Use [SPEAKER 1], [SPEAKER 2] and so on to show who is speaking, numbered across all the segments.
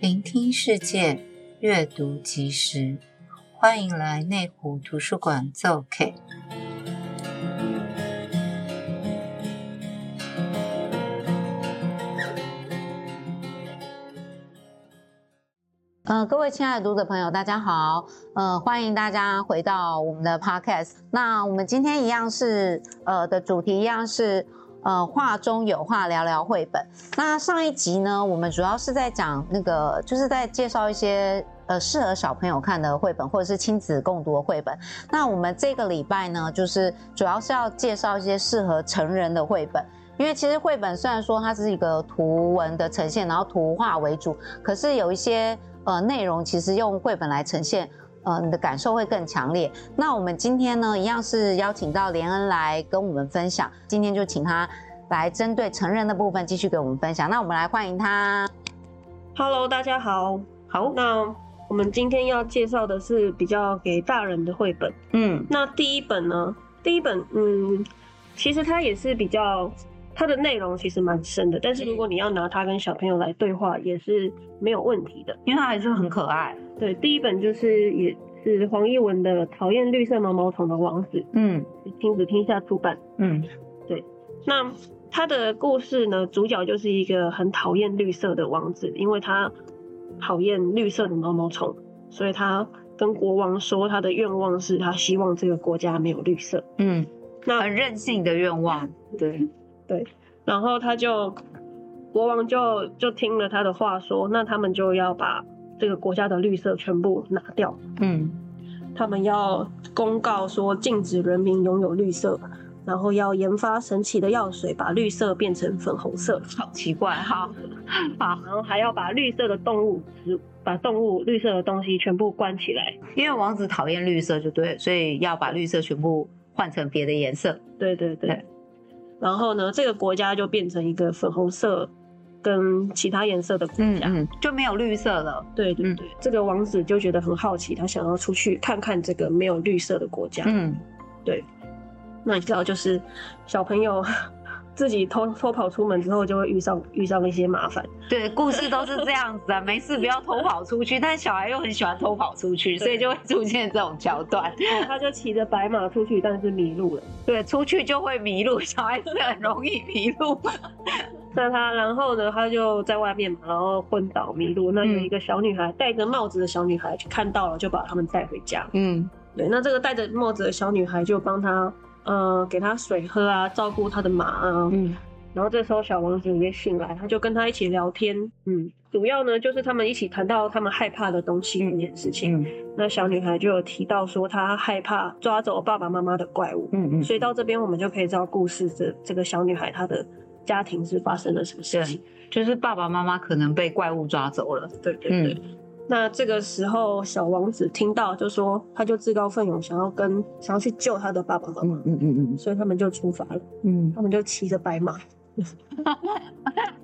[SPEAKER 1] 聆听世界，阅读即时，欢迎来内湖图书馆做客。
[SPEAKER 2] 呃，各位亲爱的读者朋友，大家好。呃，欢迎大家回到我们的 podcast。那我们今天一样是呃的主题一样是呃画中有画，聊聊绘本。那上一集呢，我们主要是在讲那个，就是在介绍一些呃适合小朋友看的绘本，或者是亲子共读的绘本。那我们这个礼拜呢，就是主要是要介绍一些适合成人的绘本。因为其实绘本虽然说它是一个图文的呈现，然后图画为主，可是有一些呃内容其实用绘本来呈现，呃你的感受会更强烈。那我们今天呢，一样是邀请到连恩来跟我们分享，今天就请他来针对成人的部分继续给我们分享。那我们来欢迎他。
[SPEAKER 3] Hello，大家好。好，那我们今天要介绍的是比较给大人的绘本。嗯，那第一本呢？第一本，嗯，其实它也是比较。它的内容其实蛮深的，但是如果你要拿它跟小朋友来对话，也是没有问题的，
[SPEAKER 2] 因为它还是很可爱。
[SPEAKER 3] 对，第一本就是也是黄一文的《讨厌绿色毛毛虫的王子》，嗯，亲子天下出版，嗯，对。那他的故事呢，主角就是一个很讨厌绿色的王子，因为他讨厌绿色的毛毛虫，所以他跟国王说，他的愿望是他希望这个国家没有绿色，
[SPEAKER 2] 嗯，那很任性的愿望，对。
[SPEAKER 3] 对，然后他就国王就就听了他的话说，那他们就要把这个国家的绿色全部拿掉。嗯，他们要公告说禁止人民拥有绿色，然后要研发神奇的药水，把绿色变成粉红色。
[SPEAKER 2] 好奇怪，哈，
[SPEAKER 3] 好，然后还要把绿色的动物，植把动物绿色的东西全部关起来，
[SPEAKER 2] 因为王子讨厌绿色，就对，所以要把绿色全部换成别的颜色。
[SPEAKER 3] 对对对。对然后呢，这个国家就变成一个粉红色跟其他颜色的国家，
[SPEAKER 2] 嗯嗯、就没有绿色了。
[SPEAKER 3] 对对对，嗯、这个王子就觉得很好奇，他想要出去看看这个没有绿色的国家。嗯，对。那你知道，就是小朋友。自己偷偷跑出门之后，就会遇上遇上一些麻烦。
[SPEAKER 2] 对，故事都是这样子啊，没事不要偷跑出去。但小孩又很喜欢偷跑出去，所以就会出现这种桥段。
[SPEAKER 3] 他就骑着白马出去，但是迷路了。
[SPEAKER 2] 对，出去就会迷路，小孩子很容易迷路。
[SPEAKER 3] 那他然后呢，他就在外面嘛，然后昏倒迷路。那有一个小女孩戴着帽子的小女孩看到了，就把他们带回家。嗯，对。那这个戴着帽子的小女孩就帮他。呃，给他水喝啊，照顾他的马啊。嗯，然后这时候小王子也醒来，他就跟他一起聊天。嗯，主要呢就是他们一起谈到他们害怕的东西这件事情。嗯，那小女孩就有提到说她害怕抓走爸爸妈妈的怪物。嗯嗯，所以到这边我们就可以知道故事这这个小女孩她的家庭是发生了什么事情，
[SPEAKER 2] 就是爸爸妈妈可能被怪物抓走了。
[SPEAKER 3] 对对对。嗯那这个时候，小王子听到就说，他就自告奋勇，想要跟想要去救他的爸爸妈妈。嗯嗯嗯，所以他们就出发了。嗯，他们就骑着白马，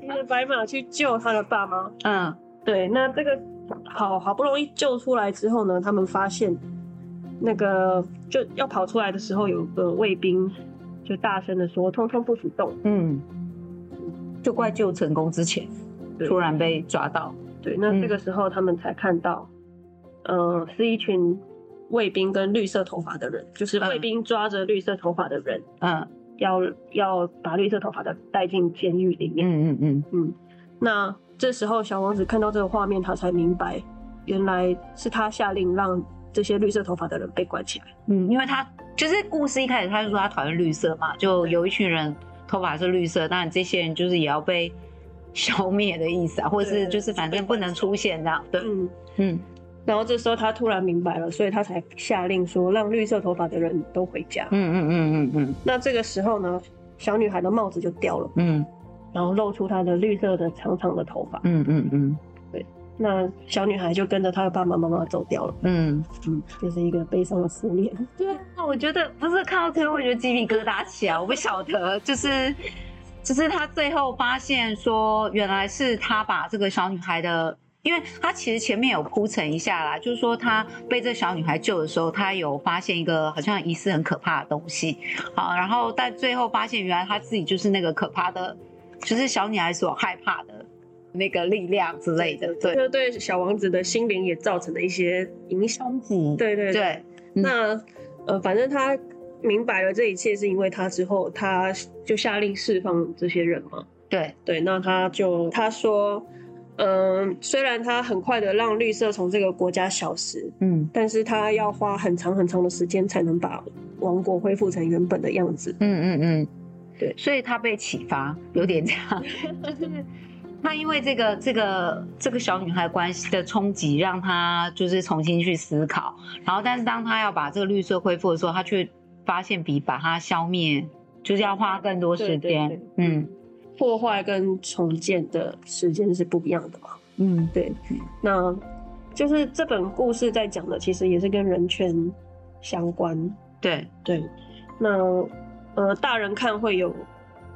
[SPEAKER 3] 骑着白马去救他的爸妈。嗯，对。那这个好好不容易救出来之后呢，他们发现那个就要跑出来的时候，有个卫兵就大声的说：“通通不许动。”嗯，
[SPEAKER 2] 就怪救成功之前，突然被抓到。
[SPEAKER 3] 对，那这个时候他们才看到，嗯、呃，是一群卫兵跟绿色头发的人，就是卫兵抓着绿色头发的人，嗯，要要把绿色头发的带进监狱里面。嗯嗯嗯嗯。那这时候小王子看到这个画面，他才明白，原来是他下令让这些绿色头发的人被关起来。
[SPEAKER 2] 嗯，因为他就是故事一开始他就说他讨厌绿色嘛，就有一群人头发是绿色，当然这些人就是也要被。消灭的意思啊，或者是就是反正不能出现这样。对，嗯嗯。
[SPEAKER 3] 然后这时候他突然明白了，所以他才下令说让绿色头发的人都回家。嗯嗯嗯嗯嗯。那这个时候呢，小女孩的帽子就掉了。嗯。然后露出她的绿色的长长的头发。嗯嗯嗯。对。那小女孩就跟着她的爸爸妈妈走掉了。嗯嗯。就是一个悲伤的思念。
[SPEAKER 2] 对，我觉得不是看到最后，我觉得鸡皮疙瘩起来，我不晓得，就是。只是他最后发现说，原来是他把这个小女孩的因为他其实前面有铺陈一下啦，就是说他被这小女孩救的时候，他有发现一个好像疑似很可怕的东西，好，然后但最后发现原来他自己就是那个可怕的，就是小女孩所害怕的那个力量之类的，对，
[SPEAKER 3] 就对小王子的心灵也造成了一些影响。对对对，
[SPEAKER 2] 对。
[SPEAKER 3] 那呃，反正他明白了这一切是因为他之后，他就下令释放这些人嘛。
[SPEAKER 2] 对
[SPEAKER 3] 对，那他就他说。嗯，虽然他很快的让绿色从这个国家消失，嗯，但是他要花很长很长的时间才能把王国恢复成原本的样子。
[SPEAKER 2] 嗯嗯嗯，对，所以他被启发，有点这样。就是他因为这个这个这个小女孩关系的冲击，让他就是重新去思考。然后，但是当他要把这个绿色恢复的时候，他却发现比把它消灭就是要花更多时间。对对对嗯。
[SPEAKER 3] 破坏跟重建的时间是不一样的嘛？嗯，对。那就是这本故事在讲的，其实也是跟人权相关。
[SPEAKER 2] 对
[SPEAKER 3] 对。那呃，大人看会有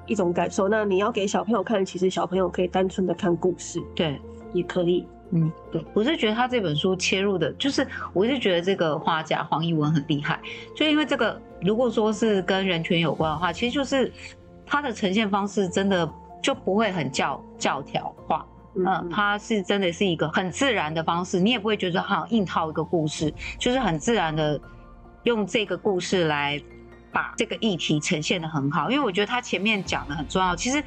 [SPEAKER 3] 一种感受，那你要给小朋友看，其实小朋友可以单纯的看故事，
[SPEAKER 2] 对，
[SPEAKER 3] 也可以。
[SPEAKER 2] 嗯，对。我是觉得他这本书切入的，就是我是觉得这个画家黄一文很厉害，就因为这个，如果说是跟人权有关的话，其实就是。他的呈现方式真的就不会很教教条化，嗯，他是真的是一个很自然的方式，你也不会觉得好像硬套一个故事，就是很自然的用这个故事来把这个议题呈现的很好。因为我觉得他前面讲的很重要，其实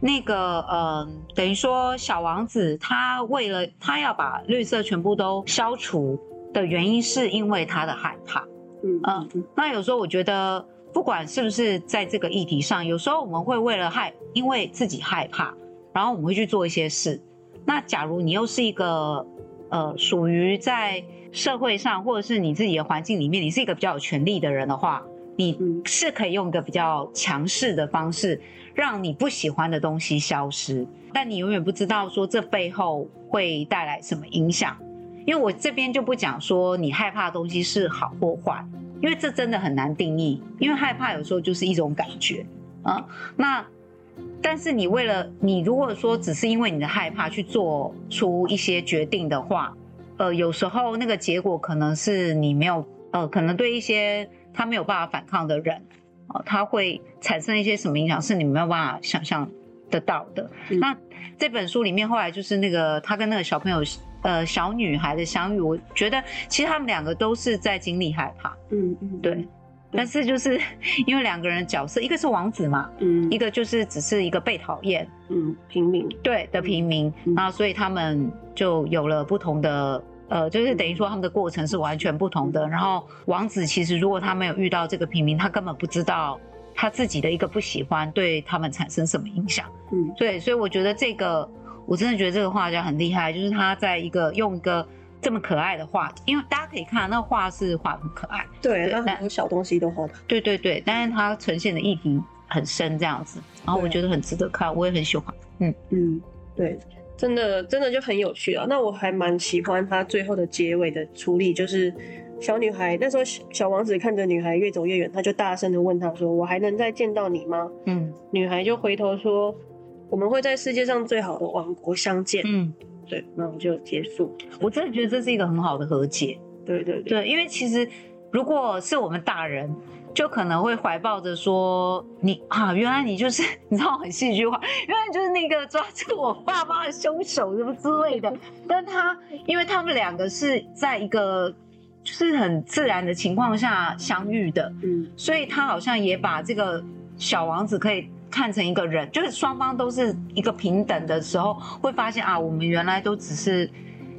[SPEAKER 2] 那个呃，等于说小王子他为了他要把绿色全部都消除的原因，是因为他的害怕，嗯嗯，那有时候我觉得。不管是不是在这个议题上，有时候我们会为了害，因为自己害怕，然后我们会去做一些事。那假如你又是一个呃属于在社会上或者是你自己的环境里面，你是一个比较有权力的人的话，你是可以用一个比较强势的方式，让你不喜欢的东西消失。但你永远不知道说这背后会带来什么影响，因为我这边就不讲说你害怕的东西是好或坏。因为这真的很难定义，因为害怕有时候就是一种感觉啊。那但是你为了你如果说只是因为你的害怕去做出一些决定的话，呃，有时候那个结果可能是你没有呃，可能对一些他没有办法反抗的人啊，他会产生一些什么影响，是你没有办法想象得到的。嗯。那这本书里面后来就是那个他跟那个小朋友。呃，小女孩的相遇，我觉得其实他们两个都是在经历害怕，嗯嗯，对，但是就是 因为两个人的角色，一个是王子嘛，嗯，一个就是只是一个被讨厌，
[SPEAKER 3] 嗯，平民，
[SPEAKER 2] 对的平民，嗯，然后所以他们就有了不同的，呃，就是等于说他们的过程是完全不同的。然后王子其实如果他没有遇到这个平民，他根本不知道他自己的一个不喜欢对他们产生什么影响，嗯，对，所以我觉得这个。我真的觉得这个画家很厉害，就是他在一个用一个这么可爱的画，因为大家可以看那画是画很可爱，
[SPEAKER 3] 对，那很多小东西都画的，
[SPEAKER 2] 对对对，但是他呈现的议题很深这样子，然后我觉得很值得看，我也很喜欢，嗯
[SPEAKER 3] 嗯，对，真的真的就很有趣啊。那我还蛮喜欢他最后的结尾的处理，就是小女孩那时候小王子看着女孩越走越远，他就大声的问她说：“我还能再见到你吗？”嗯，女孩就回头说。我们会在世界上最好的王国相见。嗯，对，那我们就结束。
[SPEAKER 2] 我真的觉得这是一个很好的和解。
[SPEAKER 3] 对对对，
[SPEAKER 2] 对，因为其实如果是我们大人，就可能会怀抱着说你啊，原来你就是 你知道很戏剧化，原来你就是那个抓住我爸妈的凶手什么之类的。但他因为他们两个是在一个就是很自然的情况下相遇的，嗯，所以他好像也把这个小王子可以。看成一个人，就是双方都是一个平等的时候，会发现啊，我们原来都只是，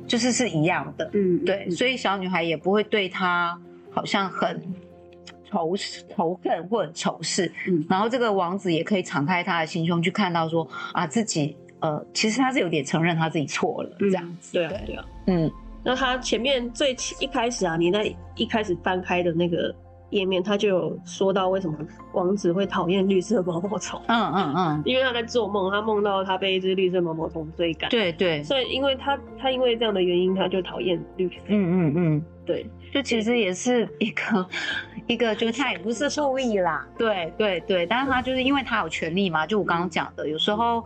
[SPEAKER 2] 就是是一样的，嗯，对，所以小女孩也不会对他好像很仇仇恨或者仇视，嗯，然后这个王子也可以敞开他的心胸去看到说啊，自己呃，其实他是有点承认他自己错了，这样子，
[SPEAKER 3] 对啊，对啊，嗯，那他前面最一开始啊，你那一开始翻开的那个。页面他就有说到为什么王子会讨厌绿色毛毛虫。嗯嗯嗯，因为他在做梦，他梦到他被一只绿色毛毛虫追赶。
[SPEAKER 2] 对对，
[SPEAKER 3] 所以因为他他因为这样的原因，他就讨厌绿色。嗯嗯嗯，对，
[SPEAKER 2] 就其实也是一个一个，就是他也不是故意啦。对对对，但是他就是因为他有权利嘛，就我刚刚讲的，有时候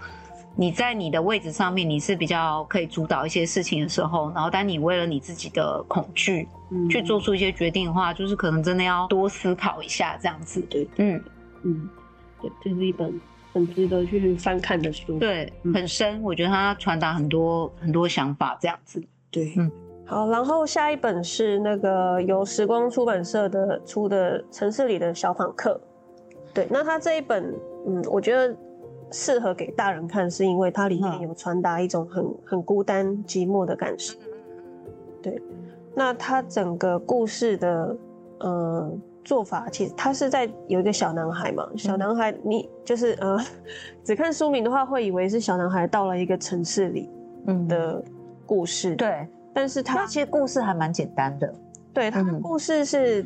[SPEAKER 2] 你在你的位置上面，你是比较可以主导一些事情的时候，然后当你为了你自己的恐惧，嗯，去做出一些决定的话，就是可能真的要多思考一下这样子。
[SPEAKER 3] 对，嗯嗯，对，这是一本很值得去翻看的书。
[SPEAKER 2] 对，很深，我觉得它传达很多很多想法这样子。
[SPEAKER 3] 对，嗯，好，然后下一本是那个由时光出版社的出的《城市里的小访客》。对，那它这一本，嗯，我觉得。适合给大人看，是因为它里面有传达一种很很孤单寂寞的感受。对，那它整个故事的呃做法，其实它是在有一个小男孩嘛，小男孩你就是呃只看书名的话，会以为是小男孩到了一个城市里的故事。
[SPEAKER 2] 对，
[SPEAKER 3] 但是他
[SPEAKER 2] 其实故事还蛮简单的。
[SPEAKER 3] 对，他的故事是。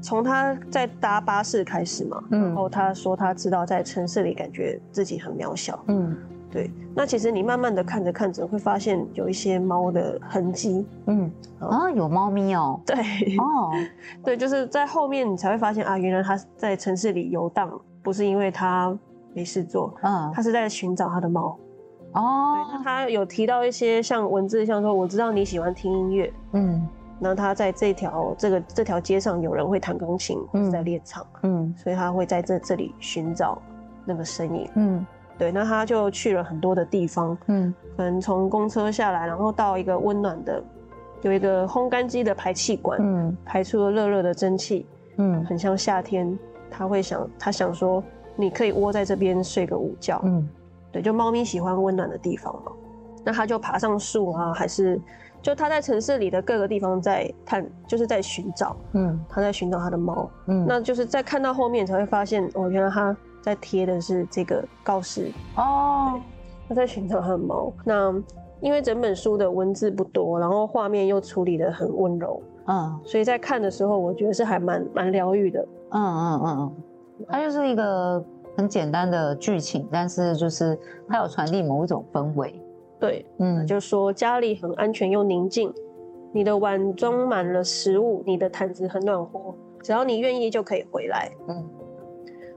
[SPEAKER 3] 从他在搭巴士开始嘛，嗯，然后他说他知道在城市里感觉自己很渺小，嗯，对。那其实你慢慢的看着看着，会发现有一些猫的痕迹，嗯，
[SPEAKER 2] 啊，有猫咪哦，
[SPEAKER 3] 对，哦，对，就是在后面你才会发现啊，原来他在城市里游荡，不是因为他没事做，嗯，他是在寻找他的猫，哦，对，那他有提到一些像文字，像说我知道你喜欢听音乐，嗯。那他在这条这个这条街上，有人会弹钢琴，或是在练唱，嗯，所以他会在这这里寻找那个声音，嗯，对。那他就去了很多的地方，嗯，可能从公车下来，然后到一个温暖的，有一个烘干机的排气管，嗯，排出了热热的蒸汽，嗯，很像夏天。他会想，他想说，你可以窝在这边睡个午觉，嗯，对，就猫咪喜欢温暖的地方嘛。那它就爬上树啊，还是？就它在城市里的各个地方在探，就是在寻找，嗯，它在寻找它的猫，嗯，那就是在看到后面才会发现，哦，原来它在贴的是这个告示，哦，它在寻找它的猫。那因为整本书的文字不多，然后画面又处理的很温柔，嗯，所以在看的时候，我觉得是还蛮蛮疗愈的，嗯嗯嗯嗯，
[SPEAKER 2] 它就是一个很简单的剧情，但是就是它有传递某一种氛围。
[SPEAKER 3] 对，嗯，就说家里很安全又宁静，你的碗装满了食物，你的毯子很暖和，只要你愿意就可以回来。嗯，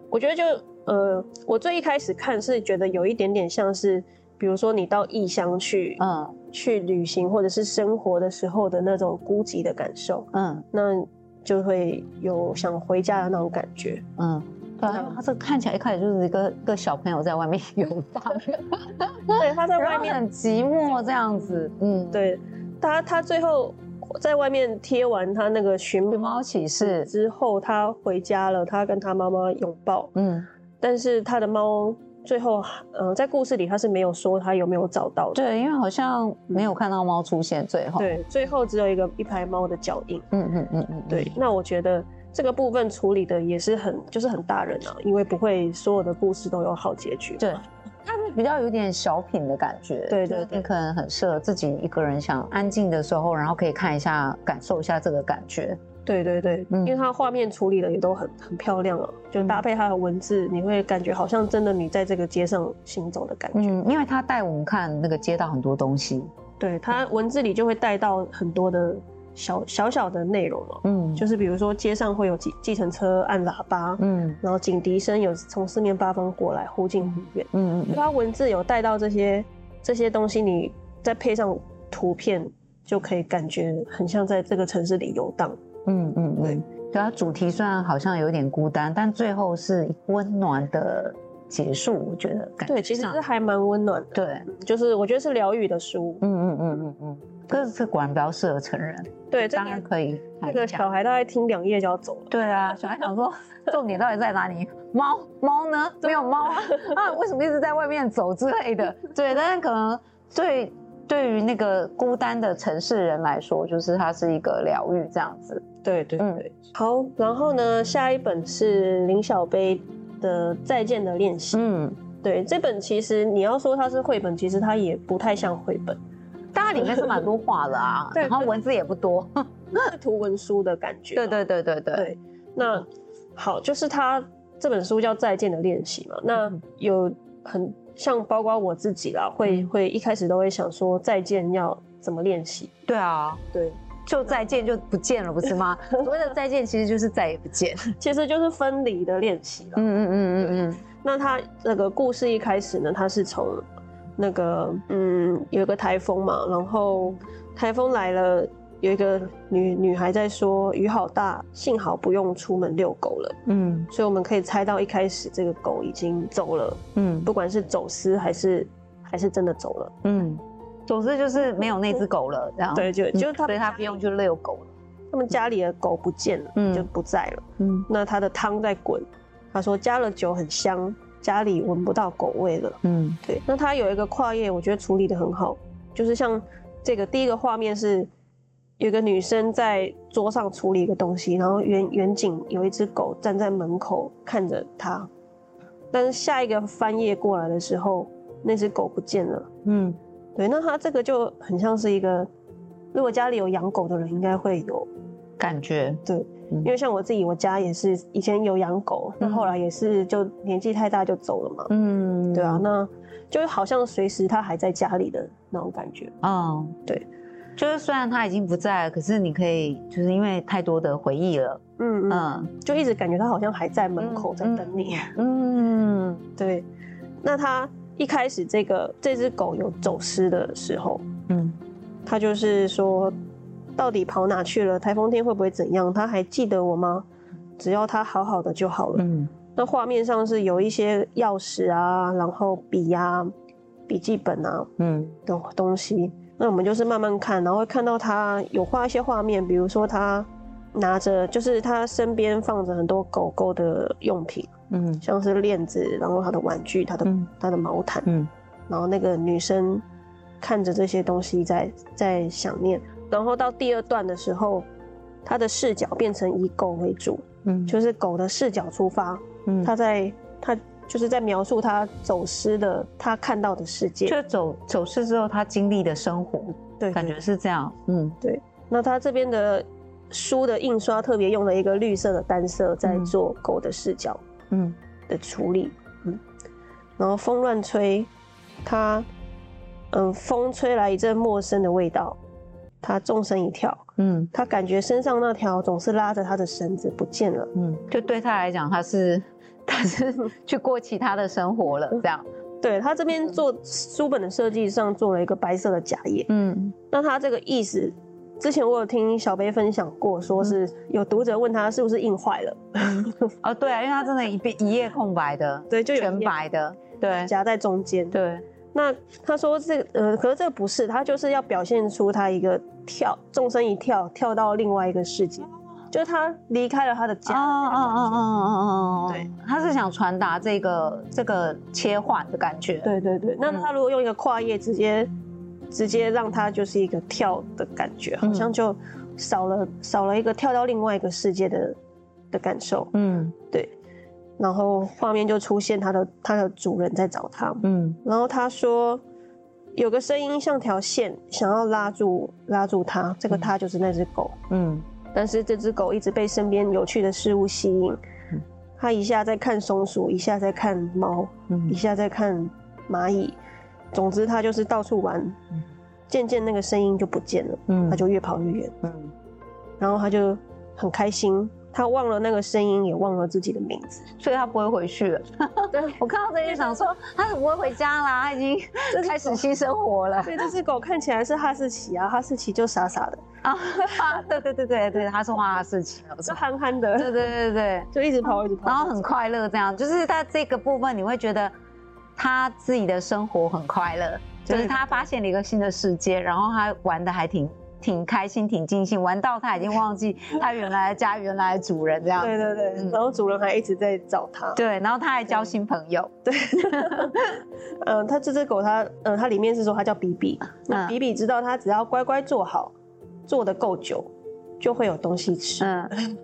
[SPEAKER 3] 我觉得就呃，我最一开始看是觉得有一点点像是，比如说你到异乡去，嗯，去旅行或者是生活的时候的那种孤寂的感受，嗯，那就会有想回家的那种感觉，嗯。对，他这看起来一开始就是一个一个小朋友在外面 游荡，对，他在外面
[SPEAKER 2] 很寂寞这样子，嗯，
[SPEAKER 3] 对，他他最后在外面贴完他那个寻猫启事之后，他回家了，他跟他妈妈拥抱，嗯，但是他的猫最后，呃，在故事里他是没有说他有没有找到的，
[SPEAKER 2] 对，因为好像没有看到猫出现，最后，
[SPEAKER 3] 对，最后只有一个一排猫的脚印，嗯嗯嗯嗯，对，那我觉得。这个部分处理的也是很，就是很大人啊，因为不会所有的故事都有好结局。
[SPEAKER 2] 对，它是比较有点小品的感觉。
[SPEAKER 3] 对对，
[SPEAKER 2] 你可能很适合自己一个人想安静的时候，然后可以看一下，感受一下这个感觉。
[SPEAKER 3] 对对对，嗯、因为它画面处理的也都很很漂亮啊，就搭配它的文字，你会感觉好像真的你在这个街上行走的感觉。
[SPEAKER 2] 嗯，因为它带我们看那个街道很多东西。
[SPEAKER 3] 对，它文字里就会带到很多的。小小小的内容哦，嗯，就是比如说街上会有计计程车按喇叭，嗯，然后警笛声有从四面八方过来，忽近忽远，嗯嗯，它文字有带到这些这些东西，你再配上图片，就可以感觉很像在这个城市里游荡，嗯嗯，对，对，它主题虽然好像有点孤单，但最后是温暖的结束，我觉得感觉，对，其实是还蛮温暖的，对，就是我觉得是疗愈的书，嗯嗯嗯嗯嗯。可是这果然比较适合成人，对，当然可以。那个小孩大概听两页就要走了。对啊，小孩想说重点到底在哪里？猫猫呢？没有猫啊？啊，为什么一直在外面走之类的？对，但是可能对对于那个孤单的城市人来说，就是它是一个疗愈这样子。对对对，嗯，好，然后呢，下一本是林小杯的《再见的练习》。嗯，对，这本其实你要说它是绘本，其实它也不太像绘本。但它里面是蛮多画的啊，对，然后文字也不多，是图文书的感觉。对对对对对，对。那好，就是他这本书叫《再见的练习》嘛。那有很像，包括我自己啦，会会一开始都会想说再见要怎么练习？对啊，对，就再见就不见了，不是吗？所谓的再见其实就是再也不见，其实就是分离的练习了。嗯嗯嗯嗯嗯。那他那个故事一开始呢，他是从。那个嗯有一个台风嘛，然后台风来了，有一个女女孩在说雨好大，幸好不用出门遛狗了。嗯，所以我们可以猜到一开始这个狗已经走了。嗯，不管是走私还是还是真的走了。
[SPEAKER 2] 嗯，走失就是没有那只狗了，然后。
[SPEAKER 3] 对，就就是他，
[SPEAKER 2] 所以他不用去遛狗了。
[SPEAKER 3] 他们家里的狗不见了，嗯，就不在了。嗯，那他的汤在滚。他说加了酒很香，家里闻不到狗味了。嗯，对。那他有一个跨页，我觉得处理的很好，就是像这个第一个画面是有个女生在桌上处理一个东西，然后远远景有一只狗站在门口看着她，但是下一个翻页过来的时候，那只狗不见了。嗯，对。那他这个就很像是一个，如果家里有养狗的人应该会有。
[SPEAKER 2] 感觉
[SPEAKER 3] 对，因为像我自己，我家也是以前有养狗，那、嗯、后来也是就年纪太大就走了嘛。嗯，对啊，那就好像随时它还在家里的那种感觉。哦，对，
[SPEAKER 2] 就是虽然它已经不在了，可是你可以就是因为太多的回忆了，嗯
[SPEAKER 3] 嗯，就一直感觉它好像还在门口在等你。嗯，嗯 对。那它一开始这个这只狗有走失的时候，嗯，他就是说。到底跑哪去了？台风天会不会怎样？他还记得我吗？只要他好好的就好了。嗯，那画面上是有一些钥匙啊，然后笔呀、笔记本啊，嗯的东西。那我们就是慢慢看，然后会看到他有画一些画面，比如说他拿着，就是他身边放着很多狗狗的用品，嗯，像是链子，然后他的玩具，他的、嗯、他的毛毯，嗯，然后那个女生看着这些东西在在想念。然后到第二段的时候，他的视角变成以狗为主，嗯，就是狗的视角出发，嗯，他在他就是在描述他走失的他看到的世界，
[SPEAKER 2] 就走走失之后他经历的生活，对，感觉是这样，嗯，
[SPEAKER 3] 对。那他这边的书的印刷特别用了一个绿色的单色在做狗的视角，嗯。的处理，嗯，然后风乱吹，他嗯风吹来一阵陌生的味道。他纵身一跳，嗯，他感觉身上那条总是拉着他的绳子不见了，嗯，
[SPEAKER 2] 就对他来讲，他是他是 去过其他的生活了，这样。
[SPEAKER 3] 对，他这边做书本的设计上做了一个白色的假页，嗯，那他这个意思，之前我有听小贝分享过，说是有读者问他是不是印坏了，
[SPEAKER 2] 哦，对啊，因为他真的一一页空白的，
[SPEAKER 3] 对，就
[SPEAKER 2] 全白的，对，
[SPEAKER 3] 夹在中间，
[SPEAKER 2] 对。
[SPEAKER 3] 那他说这呃，可是这个不是，他就是要表现出他一个跳，纵身一跳，跳到另外一个世界，就是他离开了他的家。哦哦哦哦哦哦对，
[SPEAKER 2] 他是想传达这个这个切换的感觉。
[SPEAKER 3] 对对对，那他如果用一个跨页直接直接让他就是一个跳的感觉，好像就少了少了一个跳到另外一个世界的的感受。嗯，对。然后画面就出现他的他的主人在找他，嗯，然后他说有个声音像条线，想要拉住拉住它，这个它就是那只狗，嗯，但是这只狗一直被身边有趣的事物吸引，嗯，他一下在看松鼠，一下在看猫，嗯，一下在看蚂蚁，总之它就是到处玩，嗯，渐渐那个声音就不见了，嗯，他就越跑越远，嗯，然后他就很开心。他忘了那个声音，也忘了自己的名字，
[SPEAKER 2] 所以他不会回去了。对，我看到这里想说，他是不会回家啦，他已经开始新生活了。
[SPEAKER 3] 对，这只狗看起来是哈士奇啊，哈士奇就傻傻的啊。
[SPEAKER 2] 对对对对对，他是哈士奇，
[SPEAKER 3] 是憨憨的。
[SPEAKER 2] 对对对对，
[SPEAKER 3] 就一直跑一直跑，
[SPEAKER 2] 然后很快乐，这样就是他这个部分，你会觉得他自己的生活很快乐，就是他发现了一个新的世界，然后他玩的还挺。挺开心，挺尽兴，玩到他已经忘记他原来的家、原来的主人这样。
[SPEAKER 3] 对对对，嗯、然后主人还一直在找他。
[SPEAKER 2] 对，然后他还交新朋友。
[SPEAKER 3] 对，嗯，他这只狗它，它嗯，它里面是说它叫比比。那比比知道，它只要乖乖坐好，坐得够久，就会有东西吃。嗯。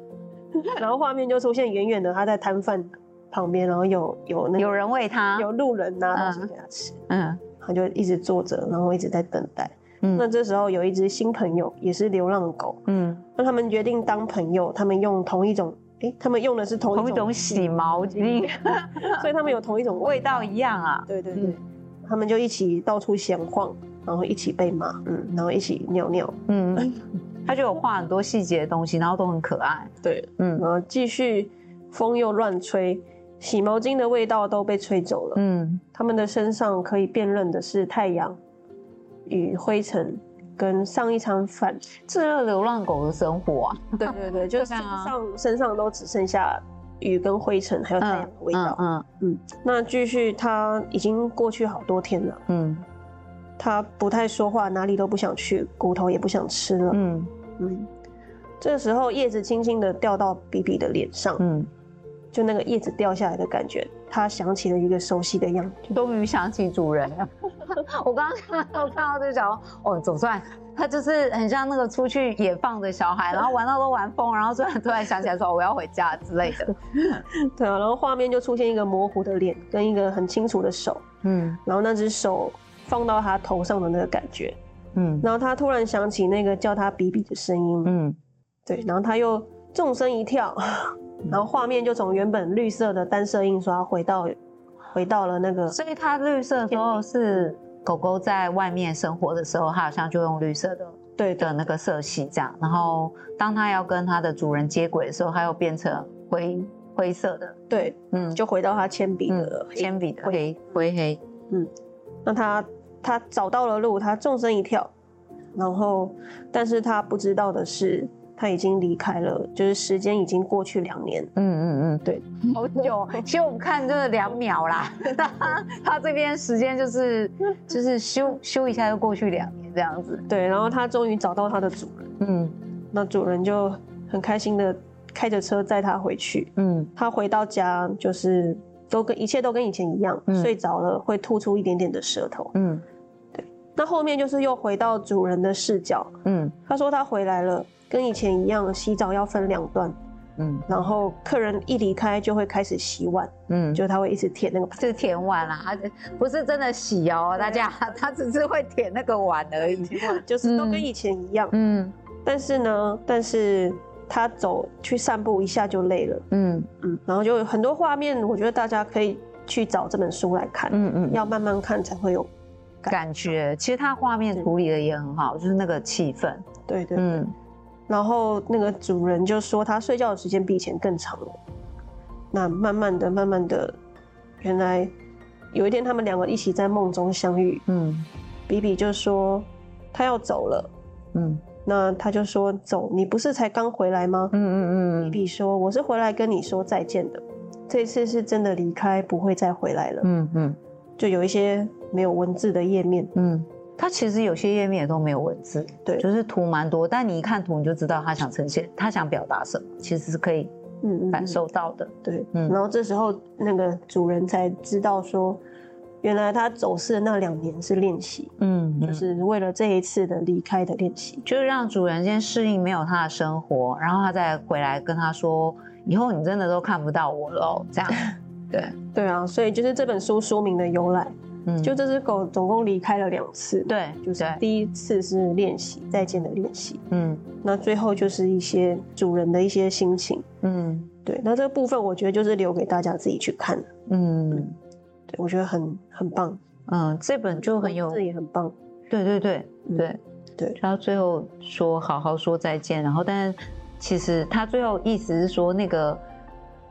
[SPEAKER 3] 然后画面就出现远远的，他在摊贩旁边，然后有有那个、
[SPEAKER 2] 有人喂他，
[SPEAKER 3] 有路人拿东西给他吃。嗯。他就一直坐着，然后一直在等待。嗯，那这时候有一只新朋友，也是流浪狗。嗯，那他们决定当朋友，他们用同一种，哎、欸，他们用的是同一种，
[SPEAKER 2] 同一种洗毛巾
[SPEAKER 3] 所以他们有同一种
[SPEAKER 2] 味道一样啊。
[SPEAKER 3] 对对对，嗯、他们就一起到处闲晃，然后一起被骂，嗯，然后一起尿尿，嗯，
[SPEAKER 2] 他就有画很多细节的东西，然后都很可爱。
[SPEAKER 3] 对，嗯，然后继续风又乱吹，洗毛巾的味道都被吹走了。
[SPEAKER 2] 嗯，
[SPEAKER 3] 他们的身上可以辨认的是太阳、与灰尘，跟上一餐饭。
[SPEAKER 2] 这是流浪狗的生活啊！
[SPEAKER 3] 对对对，就是上身上都只剩下雨跟灰尘，还有太阳的味道。
[SPEAKER 2] 嗯嗯，
[SPEAKER 3] 嗯，那继续，他已经过去好多天了。
[SPEAKER 2] 嗯，
[SPEAKER 3] 他不太说话，哪里都不想去，骨头也不想吃了。
[SPEAKER 2] 嗯
[SPEAKER 3] 嗯，这个时候叶子轻轻的掉到比比的脸上。
[SPEAKER 2] 嗯。
[SPEAKER 3] 就那个叶子掉下来的感觉，他想起了一个熟悉的样子，
[SPEAKER 2] 终于想起主人了。我刚刚看到看到就想，哦，总算他就是很像那个出去野放的小孩，然后玩到都玩疯，然后突然突然想起来说我要回家之类的。
[SPEAKER 3] 对啊，然后画面就出现一个模糊的脸跟一个很清楚的手，
[SPEAKER 2] 嗯，
[SPEAKER 3] 然后那只手放到他头上的那个感觉，
[SPEAKER 2] 嗯，
[SPEAKER 3] 然后他突然想起那个叫他比比的声音，
[SPEAKER 2] 嗯，
[SPEAKER 3] 对，然后他又纵身一跳。然后画面就从原本绿色的单色印刷回到，回到了那个，
[SPEAKER 2] 所以它绿色的时候是狗狗在外面生活的时候，它好像就用绿色的对的那个色系这样。然后当它要跟它的主人接轨的时候，它又变成灰灰色的，
[SPEAKER 3] 对，嗯，就回到它铅笔的
[SPEAKER 2] 铅笔的黑灰黑，
[SPEAKER 3] 嗯，那它它找到了路，它纵身一跳，然后但是它不知道的是。他已经离开了，就是时间已经过去两年。
[SPEAKER 2] 嗯嗯嗯，
[SPEAKER 3] 对，
[SPEAKER 2] 好久。其实我们看就是两秒啦，他他这边时间就是就是咻咻一下就过去两年这样子。
[SPEAKER 3] 对，然后他终于找到他的主人。
[SPEAKER 2] 嗯，
[SPEAKER 3] 那主人就很开心的开着车载他回去。
[SPEAKER 2] 嗯，
[SPEAKER 3] 他回到家就是都跟一切都跟以前一样，嗯、睡着了会吐出一点点的舌头。
[SPEAKER 2] 嗯，
[SPEAKER 3] 对。那后面就是又回到主人的视角。
[SPEAKER 2] 嗯，
[SPEAKER 3] 他说他回来了。跟以前一样，洗澡要分两段，
[SPEAKER 2] 嗯，
[SPEAKER 3] 然后客人一离开就会开始洗碗，
[SPEAKER 2] 嗯，
[SPEAKER 3] 就他会一直舔那个，
[SPEAKER 2] 是舔碗啦，他不是真的洗哦，大家，他只是会舔那个碗而已，
[SPEAKER 3] 就是都跟以前一样，
[SPEAKER 2] 嗯，
[SPEAKER 3] 但是呢，但是他走去散步一下就累了，
[SPEAKER 2] 嗯。
[SPEAKER 3] 嗯，然后就有很多画面，我觉得大家可以去找这本书来看，
[SPEAKER 2] 嗯嗯，
[SPEAKER 3] 要慢慢看才会有
[SPEAKER 2] 感，感觉，其实他画面处理的也很好，就是那个气氛，
[SPEAKER 3] 对，对对，
[SPEAKER 2] 嗯。
[SPEAKER 3] 然后那个主人就说他睡觉的时间比以前更长了。那慢慢的、慢慢的，原来有一天他们两个一起在梦中相遇。
[SPEAKER 2] 嗯，
[SPEAKER 3] 比比就说他要走了。
[SPEAKER 2] 嗯，
[SPEAKER 3] 那他就说走，你不是才刚回来吗？
[SPEAKER 2] 嗯嗯嗯。
[SPEAKER 3] 比比说我是回来跟你说再见的，这次是真的离开，不会再回来了。
[SPEAKER 2] 嗯嗯，
[SPEAKER 3] 就有一些没有文字的页面。
[SPEAKER 2] 嗯。它其实有些页面也都没有文字，
[SPEAKER 3] 对，
[SPEAKER 2] 就是图蛮多，但你一看图你就知道他想呈现，他想表达什么，其实是可以嗯感受到的，
[SPEAKER 3] 嗯嗯对，嗯。然后这时候那个主人才知道说，原来他走失的那两年是练习，
[SPEAKER 2] 嗯，
[SPEAKER 3] 就是为了这一次的离开的练习，
[SPEAKER 2] 就是让主人先适应没有他的生活，然后他再回来跟他说，以后你真的都看不到我了，这样，对，
[SPEAKER 3] 对啊，所以就是这本书书名的由来。嗯，就这只狗总共离开了两次，
[SPEAKER 2] 对，
[SPEAKER 3] 就是第一次是练习再见的练习，
[SPEAKER 2] 嗯，
[SPEAKER 3] 那最后就是一些主人的一些心情，
[SPEAKER 2] 嗯，
[SPEAKER 3] 对，那这个部分我觉得就是留给大家自己去看，
[SPEAKER 2] 嗯，
[SPEAKER 3] 对，我觉得很很棒，
[SPEAKER 2] 嗯，这本就很有，
[SPEAKER 3] 这也很棒，
[SPEAKER 2] 对对对对。
[SPEAKER 3] 对，
[SPEAKER 2] 然后最后说好好说再见，然后但是其实他最后意思是说那个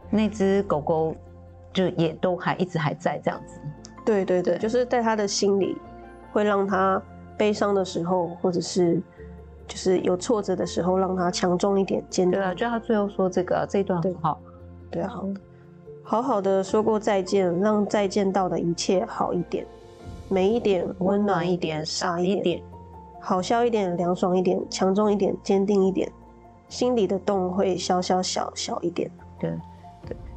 [SPEAKER 2] 那只狗狗就也都还一直还在这样子。
[SPEAKER 3] 对对对，就是在他的心里，会让他悲伤的时候，或者是就是有挫折的时候，让他强壮一点，坚定。
[SPEAKER 2] 对啊，就他最后说这个这一段很好，
[SPEAKER 3] 对啊，好好的说过再见，让再见到的一切好一点，美一点，温暖一点，傻一点，好笑一点，凉爽一点，强壮一点，坚定一点，心里的洞会小小小小一点。
[SPEAKER 2] 对。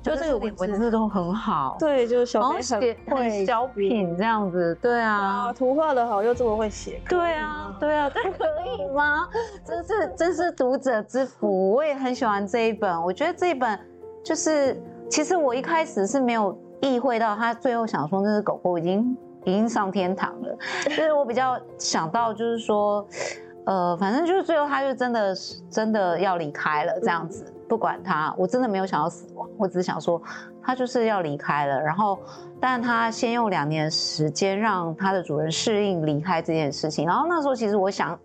[SPEAKER 2] 就这个文字都很好，
[SPEAKER 3] 对，就是小孩
[SPEAKER 2] 很会小品这样子，对啊，
[SPEAKER 3] 图画的好又这么会写，
[SPEAKER 2] 对啊，对啊，这可以吗？真是真是读者之福，我也很喜欢这一本，我觉得这一本就是，其实我一开始是没有意会到他最后想说那只狗狗已经已经上天堂了，就是我比较想到就是说，呃，反正就是最后他就真的真的要离开了这样子。嗯不管他，我真的没有想要死亡，我只是想说，他就是要离开了。然后，但他先用两年时间让他的主人适应离开这件事情。然后那时候，其实我想，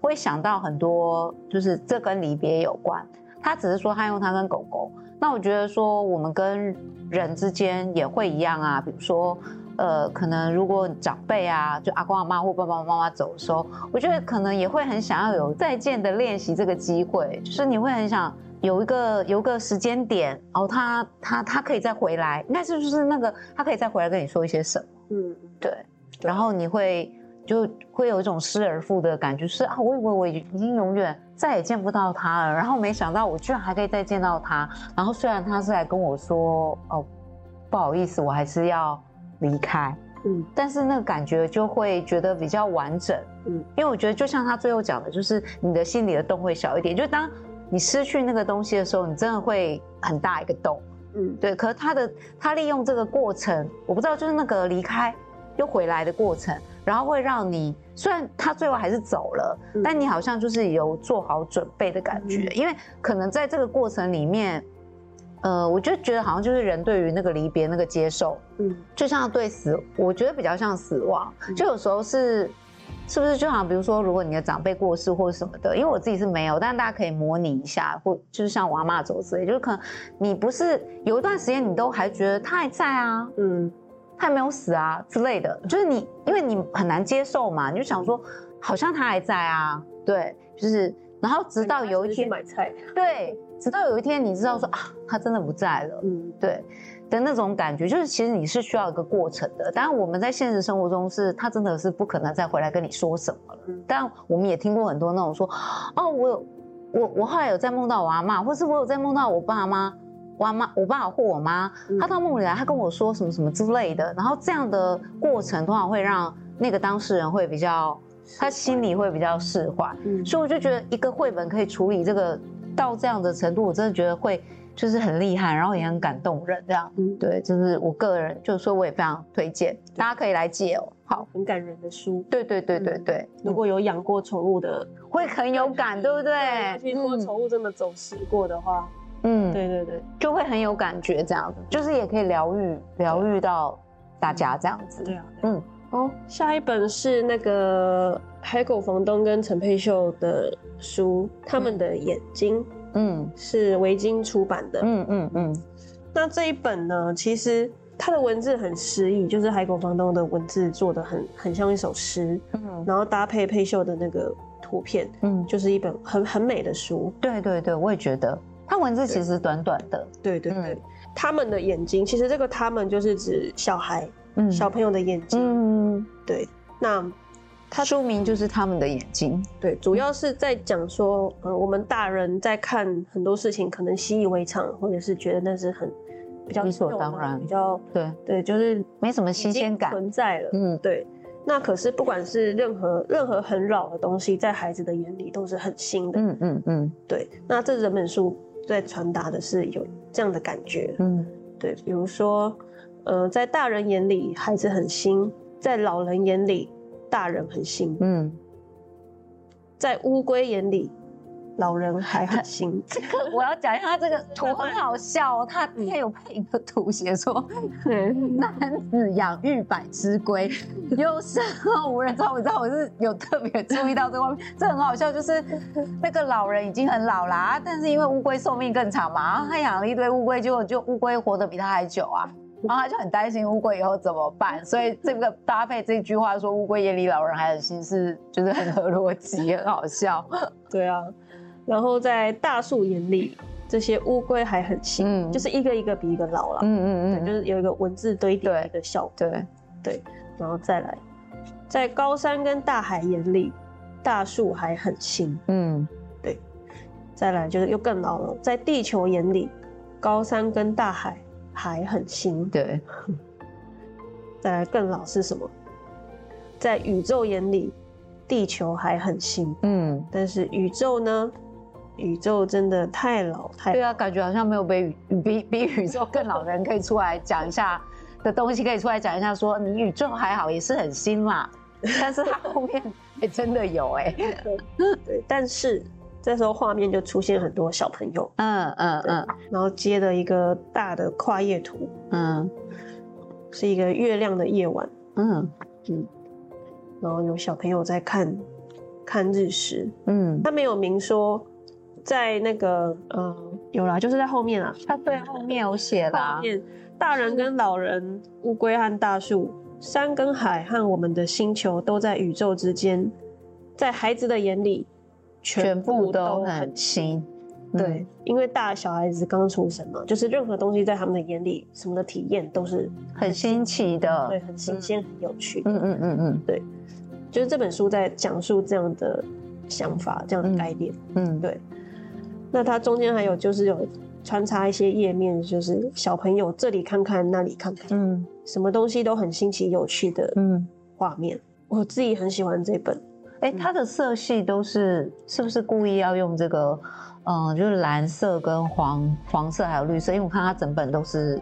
[SPEAKER 2] 会想到很多，就是这跟离别有关。他只是说他用他跟狗狗。那我觉得说，我们跟人之间也会一样啊，比如说。呃，可能如果长辈啊，就阿公阿妈或爸爸妈妈走的时候，我觉得可能也会很想要有再见的练习这个机会，就是你会很想有一个有一个时间点，然后他他他可以再回来，那是不是那个他可以再回来跟你说一些什么？嗯，对。然后你会就会有一种失而复得的感觉，是啊，我以为我已经永远再也见不到他了，然后没想到我居然还可以再见到他。然后虽然他是来跟我说，哦，不好意思，我还是要。离开，嗯，但是那个感觉就会觉得比较完整，嗯，因为我觉得就像他最后讲的，就是你的心里的洞会小一点，就当你失去那个东西的时候，你真的会很大一个洞，嗯，对。可是他的他利用这个过程，我不知道就是那个离开又回来的过程，然后会让你虽然他最后还是走了，嗯，但你好像就是有做好准备的感觉，嗯，因为可能在这个过程里面。呃，我就觉得好像就是人对于那个离别那个接受，嗯，就像对死，我觉得比较像死亡，嗯、就有时候是，是不是就好像比如说，如果你的长辈过世或者什么的，因为我自己是没有，但大家可以模拟一下，或就是像我阿妈走之类，就是可能你不是有一段时间你都还觉得他还在啊，嗯，他还没有死啊之类的，就是你因为你很难接受嘛，你就想说好像他还在啊，对，就是。然后直到有一天
[SPEAKER 3] 买菜，
[SPEAKER 2] 对，直到有一天你知道说啊，他真的不在了，嗯，对的那种感觉，就是其实你是需要一个过程的。当然我们在现实生活中是，他真的是不可能再回来跟你说什么了。嗯，但我们也听过很多那种说，哦，我有我我后来有在梦到我阿妈，或是我有在梦到我爸妈，我阿嬷我爸或我妈，他到梦里来，他跟我说什么什么之类的。然后这样的过程通常会让那个当事人会比较。他心里会比较释怀，嗯，所以我就觉得一个绘本可以处理这个到这样的程度，我真的觉得会就是很厉害，然后也很感动人这样，嗯，对，就是我个人就是说我也非常推荐，大家可以来借哦，好，
[SPEAKER 3] 很感人的书，
[SPEAKER 2] 对对对对对，嗯，
[SPEAKER 3] 如果有养过宠物的，
[SPEAKER 2] 会很有感，对不对？
[SPEAKER 3] 如果宠物真的走失过的话，嗯，对对对，
[SPEAKER 2] 就会很有感觉这样子，就是也可以疗愈疗愈到大家这样子，
[SPEAKER 3] 对啊，嗯。哦，下一本是那个海狗房东跟陈佩秀的书，他们的眼睛，嗯，是维京出版的，嗯嗯嗯。那这一本呢，其实它的文字很诗意，就是海狗房东的文字做的很很像一首诗，嗯，然后搭配佩秀的那个图片，嗯，就是一本很很美的书。
[SPEAKER 2] 对对对，我也觉得，它文字其实短短的，
[SPEAKER 3] 对对对，对。他们的眼睛，其实这个他们就是指小孩。小朋友的眼睛，嗯，对，那他
[SPEAKER 2] 书名就是他们的眼睛，
[SPEAKER 3] 对，主要是在讲说，呃，我们大人在看很多事情，可能习以为常，或者是觉得那是很比较
[SPEAKER 2] 理所当然，
[SPEAKER 3] 比较对。对，就是
[SPEAKER 2] 没什么新鲜感。
[SPEAKER 3] 存在了，嗯，对。那可是不管是任何任何很老的东西，在孩子的眼里都是很新的，嗯嗯嗯，对。那这整本书在传达的是有这样的感觉，嗯，对，比如说。呃，在大人眼里，孩子很新；在老人眼里，大人很新。嗯，在乌龟眼里，老人还很新。
[SPEAKER 2] 这个我要讲一下，这个图很好笑。他他有配一个图，写说：“男子养育百只龟，有时候无人知道。”我知道，我是有特别注意到这个画面，这很好笑。就是那个老人已经很老啦，但是因为乌龟寿命更长嘛，然后他养了一堆乌龟，结果就乌龟活得比他还久啊。然后他就很担心乌龟以后怎么办，所以这个搭配这句话说乌龟眼里老人还很新，是就是很合逻辑，很好笑。
[SPEAKER 3] 对啊，然后在大树眼里，这些乌龟还很新，嗯，就是一个一个比一个老了。嗯嗯嗯，就是有一个文字堆叠的效果。对对，然后再来，在高山跟大海眼里，大树还很新。嗯，对。再来就是又更老了，在地球眼里，高山跟大海。还很新，
[SPEAKER 2] 对。
[SPEAKER 3] 再来更老是什么？在宇宙眼里，地球还很新，嗯。但是宇宙呢？宇宙真的太老太老。
[SPEAKER 2] 对啊，感觉好像没有比比比宇宙更老的人可以出来讲一下的东西，可以出来讲一下，说你宇宙还好，也是很新嘛。但是它后面也真的有哎、欸，
[SPEAKER 3] 对，但是。这时候画面就出现很多小朋友，嗯嗯嗯，然后接了一个大的跨页图，嗯，是一个月亮的夜晚，嗯嗯，然后有小朋友在看看日食，嗯，他没有明说在那个，嗯，有啦，就是在后面啊，
[SPEAKER 2] 他对后面有写啦，后面
[SPEAKER 3] 大人跟老人、乌龟和大树、山跟海和我们的星球都在宇宙之间，在孩子的眼里，
[SPEAKER 2] 全部都很新。
[SPEAKER 3] 对，嗯、因为大小孩子刚出生嘛，就是任何东西在他们的眼里，什么的体验都是
[SPEAKER 2] 很新奇的，
[SPEAKER 3] 对，很新鲜、嗯、很有趣。
[SPEAKER 2] 嗯嗯嗯嗯，
[SPEAKER 3] 对，就是这本书在讲述这样的想法、这样的概念。嗯，嗯对。那它中间还有就是有穿插一些页面，就是小朋友这里看看，那里看看，嗯，什么东西都很新奇有趣的，嗯，画面。我自己很喜欢这本。
[SPEAKER 2] 哎、欸，它的色系都是是不是故意要用这个？嗯，就是蓝色跟黄黄色还有绿色，因为我看它整本都是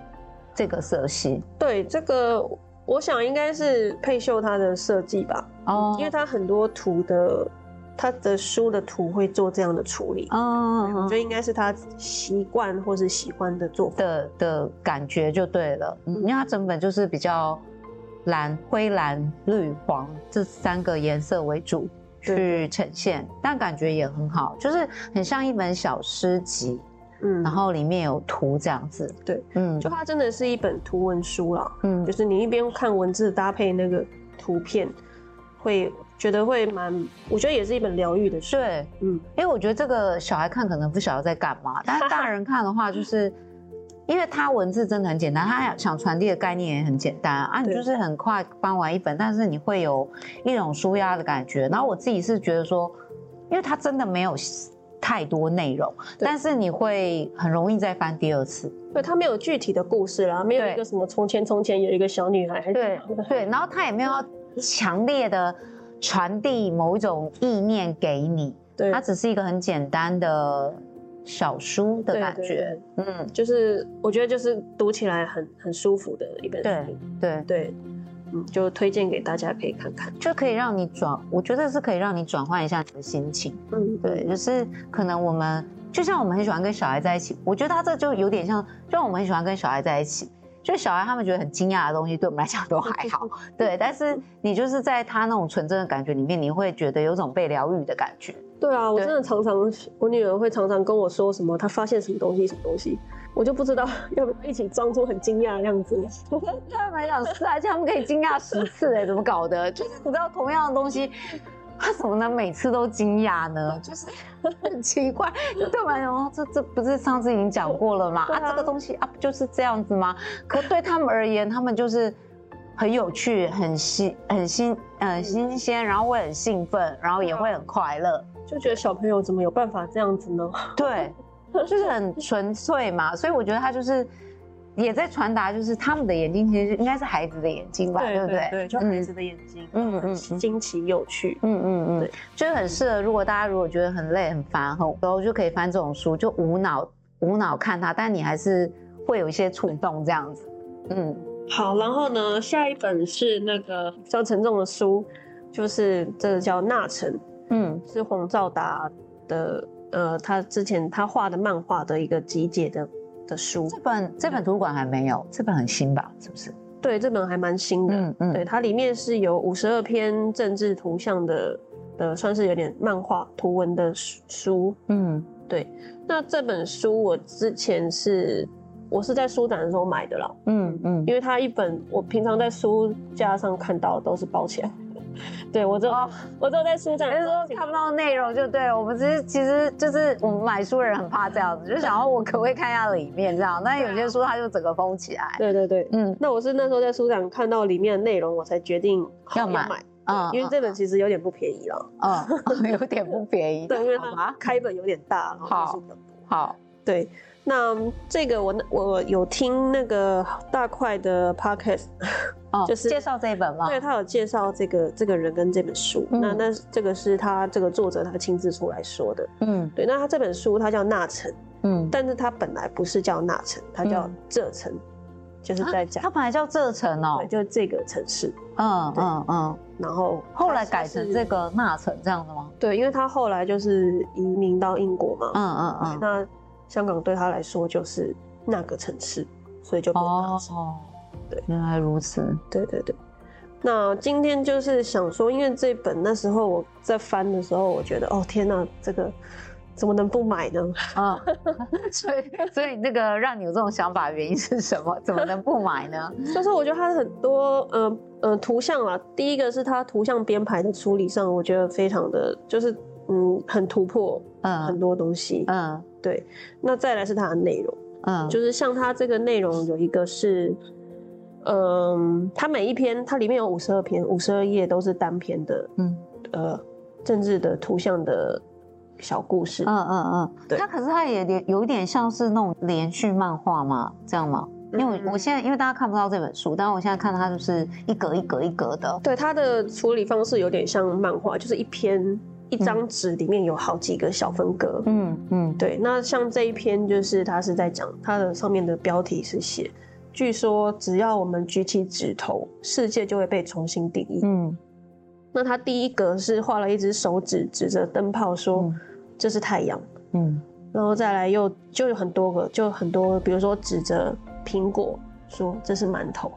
[SPEAKER 2] 这个色系。
[SPEAKER 3] 对，这个我想应该是佩秀他的设计吧。哦，因为他很多图的，他的书的图会做这样的处理。哦，我觉得应该是他习惯或是喜欢的做法
[SPEAKER 2] 的的感觉就对了。嗯，因为它整本就是比较蓝、灰蓝、绿、黄这三个颜色为主。去呈现，但感觉也很好，就是很像一本小诗集，嗯，然后里面有图这样子，
[SPEAKER 3] 对，嗯，就它真的是一本图文书了，嗯，就是你一边看文字搭配那个图片，会觉得会蛮，我觉得也是一本疗愈的书，
[SPEAKER 2] 对，嗯，因为我觉得这个小孩看可能不晓得在干嘛，但是大人看的话就是。因为它文字真的很简单，他想传递的概念也很简单啊，你就是很快翻完一本，但是你会有一种舒压的感觉。然后我自己是觉得说，因为它真的没有太多内容，但是你会很容易再翻第二次。
[SPEAKER 3] 对，它没有具体的故事啦，没有一个什么从前从前有一个小女孩，
[SPEAKER 2] 对对，然后它也没有强烈的传递某一种意念给你，对，它只是一个很简单的。小书的感觉，对对对，
[SPEAKER 3] 嗯，就是我觉得就是读起来很很舒服的一本书，
[SPEAKER 2] 对对。对，
[SPEAKER 3] 嗯，就推荐给大家可以看看，
[SPEAKER 2] 就可以让你转，我觉得是可以让你转换一下你的心情，嗯，对，就是可能我们就像我们很喜欢跟小孩在一起，我觉得他这就有点像，就像我们很喜欢跟小孩在一起，就小孩他们觉得很惊讶的东西，对我们来讲都还好，对，但是你就是在他那种纯真的感觉里面，你会觉得有种被疗愈的感觉。
[SPEAKER 3] 对啊，我真的常常，我女儿会常常跟我说什么，她发现什么东西，什么东西，我就不知道 要不要一起装出很惊讶的样子。
[SPEAKER 2] 他们蛮想试，而且他们可以惊讶十次哎，怎么搞的？就是你知道同样的东西，他怎么能每次都惊讶呢？就是很奇怪。就对我来讲，这这不是上次已经讲过了吗？啊，啊，这个东西啊，不就是这样子吗？可对他们而言，他们就是很有趣，很新，很新，呃，新鲜，然后会很兴奋，然后也会很快乐。
[SPEAKER 3] 就觉得小朋友怎么有办法这样子呢？
[SPEAKER 2] 对，就是很纯粹嘛，所以我觉得他就是也在传达，就是他们的眼睛其实应该是孩子的眼睛吧，对不对？
[SPEAKER 3] 对，就孩子的眼睛，嗯嗯，惊奇有趣，
[SPEAKER 2] 嗯嗯嗯，对，就是很适合。如果大家如果觉得很累、很烦、很，然后就可以翻这种书，就无脑无脑看它，但你还是会有一些触动这样子。嗯，
[SPEAKER 3] 好，然后呢，下一本是那个比较沉重的书，就是这个叫《纳尘》。嗯，是洪兆达的，呃，他之前他画的漫画的一个集结的的书。
[SPEAKER 2] 这本这本图书馆还没有，这本很新吧？是不是？
[SPEAKER 3] 对，这本还蛮新的。嗯嗯，对，它里面是有五十二篇政治图像的的，算是有点漫画图文的书。嗯，对。那这本书我之前是我是在书展的时候买的啦。嗯嗯，因为它一本我平常在书架上看到都是包起来。对，我就、哦、我都在书展，
[SPEAKER 2] 就是说看不到内容就对。我们其实其实就是我们买书的人很怕这样子，就想要我可不可以看一下里面这样。但有些书它就整个封起来。
[SPEAKER 3] 对对对，嗯。那我是那时候在书展看到里面的内容，我才决定要买。啊、嗯，因为这本其实有点不便宜了。
[SPEAKER 2] 嗯，有点不便宜。
[SPEAKER 3] 对，因为它开本有点大，
[SPEAKER 2] 好，好，
[SPEAKER 3] 对。那这个我我有听那个大块的 podcast，
[SPEAKER 2] 哦，就是介绍这一本吗？
[SPEAKER 3] 对，他有介绍这个这个人跟这本书。嗯、那那这个是他这个作者他亲自出来说的。嗯，对。那他这本书他叫纳城，嗯，但是他本来不是叫纳城，他叫这城，嗯、就是在讲、啊、
[SPEAKER 2] 他本来叫这城哦，
[SPEAKER 3] 对，就是这个城市。
[SPEAKER 2] 嗯嗯嗯。然后后来改成这个纳城这样的吗？
[SPEAKER 3] 对，因为他后来就是移民到英国嘛。嗯嗯嗯。那香港对他来说就是那个城市，所以就变纳尘。哦，对，
[SPEAKER 2] 原来如此。
[SPEAKER 3] 对对对。那今天就是想说，因为这本那时候我在翻的时候，我觉得哦天哪，这个怎么能不买呢？啊，
[SPEAKER 2] 所以所以那个让你有这种想法的原因是什么？怎么能不买呢？
[SPEAKER 3] 就是我觉得它很多呃呃图像啊，第一个是它图像编排的处理上，我觉得非常的就是嗯很突破，嗯很多东西，嗯对。那再来是它的内容，嗯就是像它这个内容有一个是，嗯它每一篇它里面有五十二篇，五十二页都是单篇的，嗯呃政治的图像的。小故事，嗯嗯嗯，对，
[SPEAKER 2] 它可是它也连有一点像是那种连续漫画嘛？这样吗？因为我现在因为大家看不到这本书，但是我现在看到它就是一格一格一格的。
[SPEAKER 3] 对，它的处理方式有点像漫画，就是一篇一张纸里面有好几个小分格。嗯嗯，对。那像这一篇就是它是在讲它的上面的标题是写，据说只要我们举起指头，世界就会被重新定义。嗯。那他第一格是画了一只手指指着灯泡说：“这是太阳。”嗯，然后再来又就有很多个，就很多，比如说指着苹果说：“这是馒头。”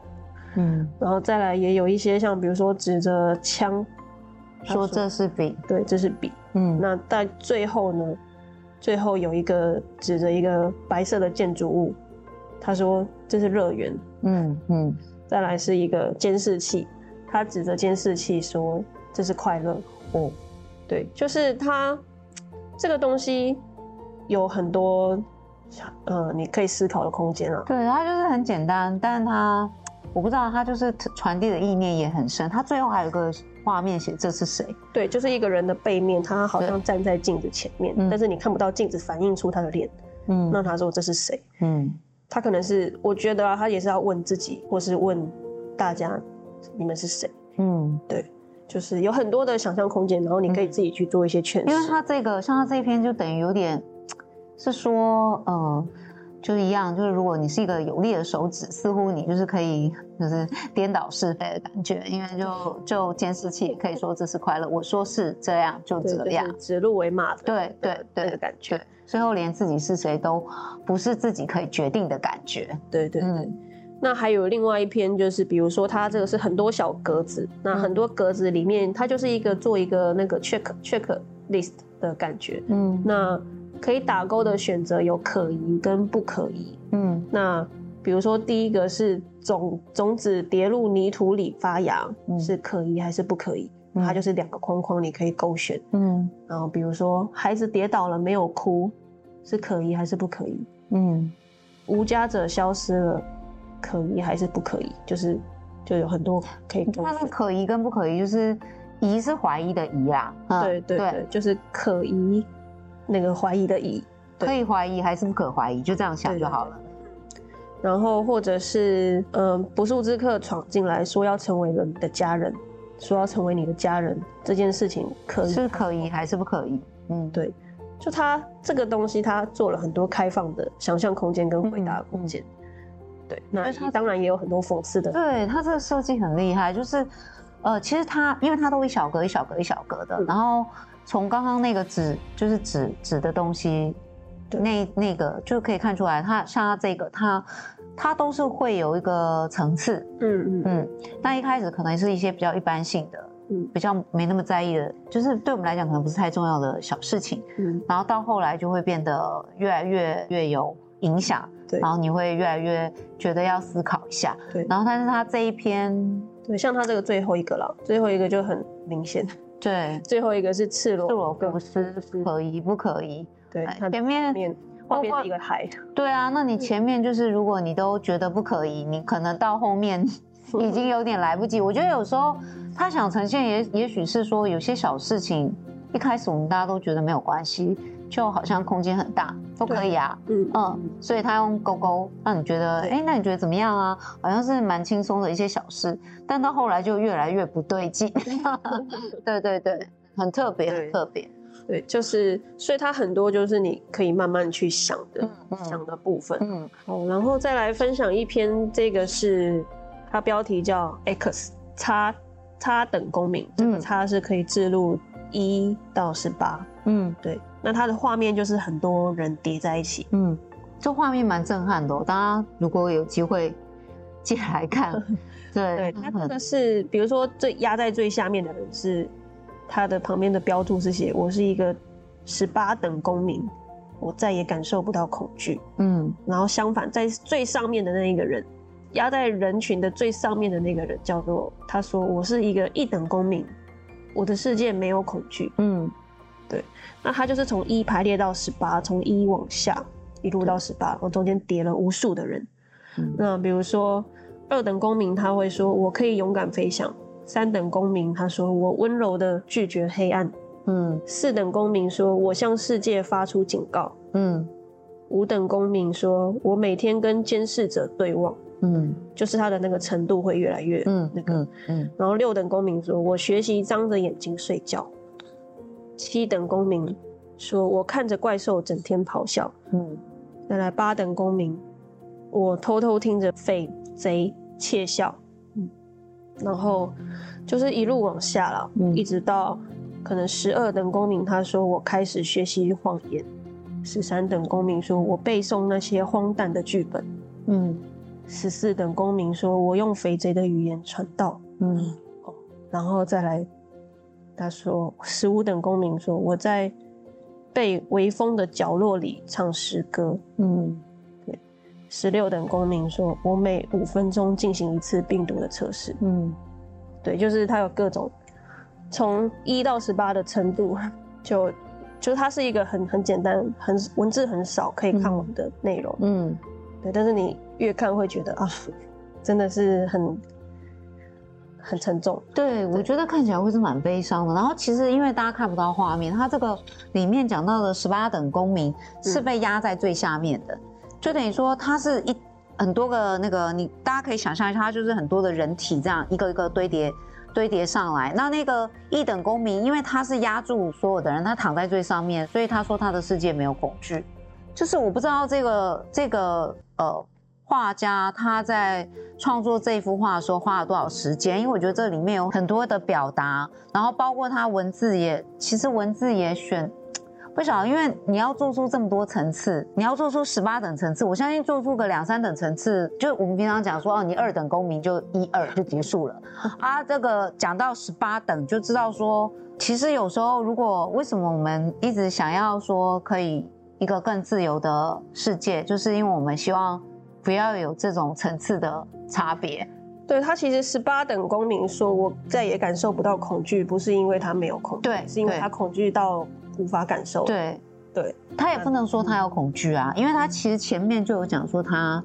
[SPEAKER 3] 嗯，然后再来也有一些像比如说指着枪
[SPEAKER 2] 说：“这是笔。”
[SPEAKER 3] 对，这是笔。嗯，那在最后呢，最后有一个指着一个白色的建筑物，他说：“这是乐园。”嗯嗯，再来是一个监视器。他指着监视器说：“这是快乐。”哦，对，就是他这个东西有很多呃，你可以思考的空间啊。
[SPEAKER 2] 对，它就是很简单，但是他我不知道，他就是传递的意念也很深。他最后还有个画面写：“这是谁？”
[SPEAKER 3] 对，就是一个人的背面，他好像站在镜子前面，但是你看不到镜子反映出他的脸。嗯，那他说：“这是谁？”嗯，他可能是，我觉得啊，他也是要问自己，或是问大家。你们是谁？嗯，对，就是有很多的想象空间，然后你可以自己去做一些诠释。
[SPEAKER 2] 因为他这个，像他这一篇，就等于有点是说，呃，就一样，就是如果你是一个有力的手指，似乎你就是可以，就是颠倒是非的感觉。因为就就监视器也可以说这是快乐，我说是这样就这样，
[SPEAKER 3] 指鹿为马的，
[SPEAKER 2] 对对对的感觉。最后连自己是谁都不是自己可以决定的感觉。
[SPEAKER 3] 对对对。嗯那还有另外一篇，就是比如说它这个是很多小格子，那很多格子里面，它就是一个做一个那个 check check list 的感觉。嗯，那可以打勾的选择有可疑跟不可疑。嗯，那比如说第一个是种种子跌入泥土里发芽，是可疑还是不可疑？它就是两个框框，你可以勾选。嗯，然后比如说孩子跌倒了没有哭，是可疑还是不可疑？嗯，无家者消失了。可疑还是不可疑？就是就有很多可以。
[SPEAKER 2] 它的可疑跟不可疑，就是疑是怀疑的疑啊。
[SPEAKER 3] 对对对，就是可疑，那个怀疑的疑，
[SPEAKER 2] 可以怀疑还是不可怀疑，就这样想就好了。
[SPEAKER 3] 然后或者是嗯、呃，不速之客闯进来说要成为了你的家人，说要成为你的家人这件事情可疑，
[SPEAKER 2] 是可疑还是不可疑？
[SPEAKER 3] 嗯，对，就他这个东西，他做了很多开放的想象空间跟回答空间。嗯嗯对，那他当然也有很多讽刺的。
[SPEAKER 2] 对，他这个设计很厉害，就是，呃，其实他因为他都一小格一小格一小格的，嗯、然后从刚刚那个纸就是纸纸的东西，那那个就可以看出来，它像它这个，它它都是会有一个层次，嗯嗯。嗯。那一开始可能是一些比较一般性的，嗯，比较没那么在意的，就是对我们来讲可能不是太重要的小事情，嗯，然后到后来就会变得越来越越有影响。对。然后你会越来越觉得要思考一下，对。然后，但是他这一篇，
[SPEAKER 3] 对，像他这个最后一个了，最后一个就很明显，
[SPEAKER 2] 对，
[SPEAKER 3] 最后一个是赤裸，
[SPEAKER 2] 赤裸浮尸，可以不可以？
[SPEAKER 3] 对，前面后面是一个海，
[SPEAKER 2] 对啊，那你前面就是如果你都觉得不可以，你可能到后面 已经有点来不及。我觉得有时候他想呈现也也许是说有些小事情一开始我们大家都觉得没有关系。就好像空间很大，都可以啊，嗯嗯，所以他用勾勾让你觉得，哎，那你觉得怎么样啊？好像是蛮轻松的一些小事，但到后来就越来越不对劲。对对对，很特别，很特别。
[SPEAKER 3] 对，就是，所以它很多就是你可以慢慢去想的，想的部分。嗯，好，然后再来分享一篇，这个是它标题叫 X 差差等公民，这个差是可以置入一到十八。嗯，对。那它的画面就是很多人叠在一起，嗯，
[SPEAKER 2] 这画面蛮震撼的哦。大家如果有机会 进来看，对
[SPEAKER 3] 对，它这个是，比如说最压在最下面的人是，他的旁边的标注是写“我是一个十八等公民，我再也感受不到恐惧。嗯，然后相反，在最上面的那一个人，压在人群的最上面的那个人，叫做他说我是一个一等公民，我的世界没有恐惧。嗯，对，那他就是从一排列到十八，从一往下一路到十八，我中间叠了无数的人。嗯，那比如说二等公民，他会说我可以勇敢飞翔。三等公民，他说我温柔的拒绝黑暗。嗯，四等公民说我向世界发出警告。嗯，五等公民说我每天跟监视者对望。嗯，就是他的那个程度会越来越那个。嗯，嗯，然后六等公民说我学习张着眼睛睡觉。七等公民说我看着怪兽整天咆哮。嗯，再来八等公民，我偷偷听着匪贼窃笑。嗯。然后就是一路往下了，嗯、一直到可能十二等公民，他说我开始学习谎言；十三等公民说我背诵那些荒诞的剧本；嗯，十四等公民说我用匪贼的语言传道；嗯，然后再来，他说十五等公民说我在被微风的角落里唱诗歌；嗯，对。十六等公民说：“我每五分钟进行一次病毒的测试。”嗯，对，就是它有各种从一到十八的程度，就就它是一个很很简单、很文字很少可以看完的内容。嗯，对，但是你越看会觉得啊，真的是很很沉重。
[SPEAKER 2] 对，对我觉得看起来会是蛮悲伤的。然后其实因为大家看不到画面，它这个里面讲到的十八等公民是被压在最下面的。嗯就等于说，它是一很多个那个，你大家可以想象一下，它就是很多的人体这样一个一个堆叠堆叠上来。那那个一等公民，因为他是压住所有的人，他躺在最上面，所以他说他的世界没有恐惧。就是我不知道这个这个呃画家他在创作这幅画的时候花了多少时间，因为我觉得这里面有很多的表达，然后包括他文字也其实文字也选。不晓得，因为你要做出这么多层次，你要做出十八等层次，我相信做出个两三等层次，就我们平常讲说哦，你二等公民就一二就结束了 啊。这个讲到十八等，就知道说，其实有时候如果为什么我们一直想要说可以一个更自由的世界，就是因为我们希望不要有这种层次的差别。
[SPEAKER 3] 对，他其实十八等公民说，我再也感受不到恐惧，不是因为他没有恐惧，
[SPEAKER 2] 对，
[SPEAKER 3] 是因为他恐惧到。无法感受。
[SPEAKER 2] 对，
[SPEAKER 3] 对，
[SPEAKER 2] 他也不能说他有恐惧啊，因为他其实前面就有讲说他，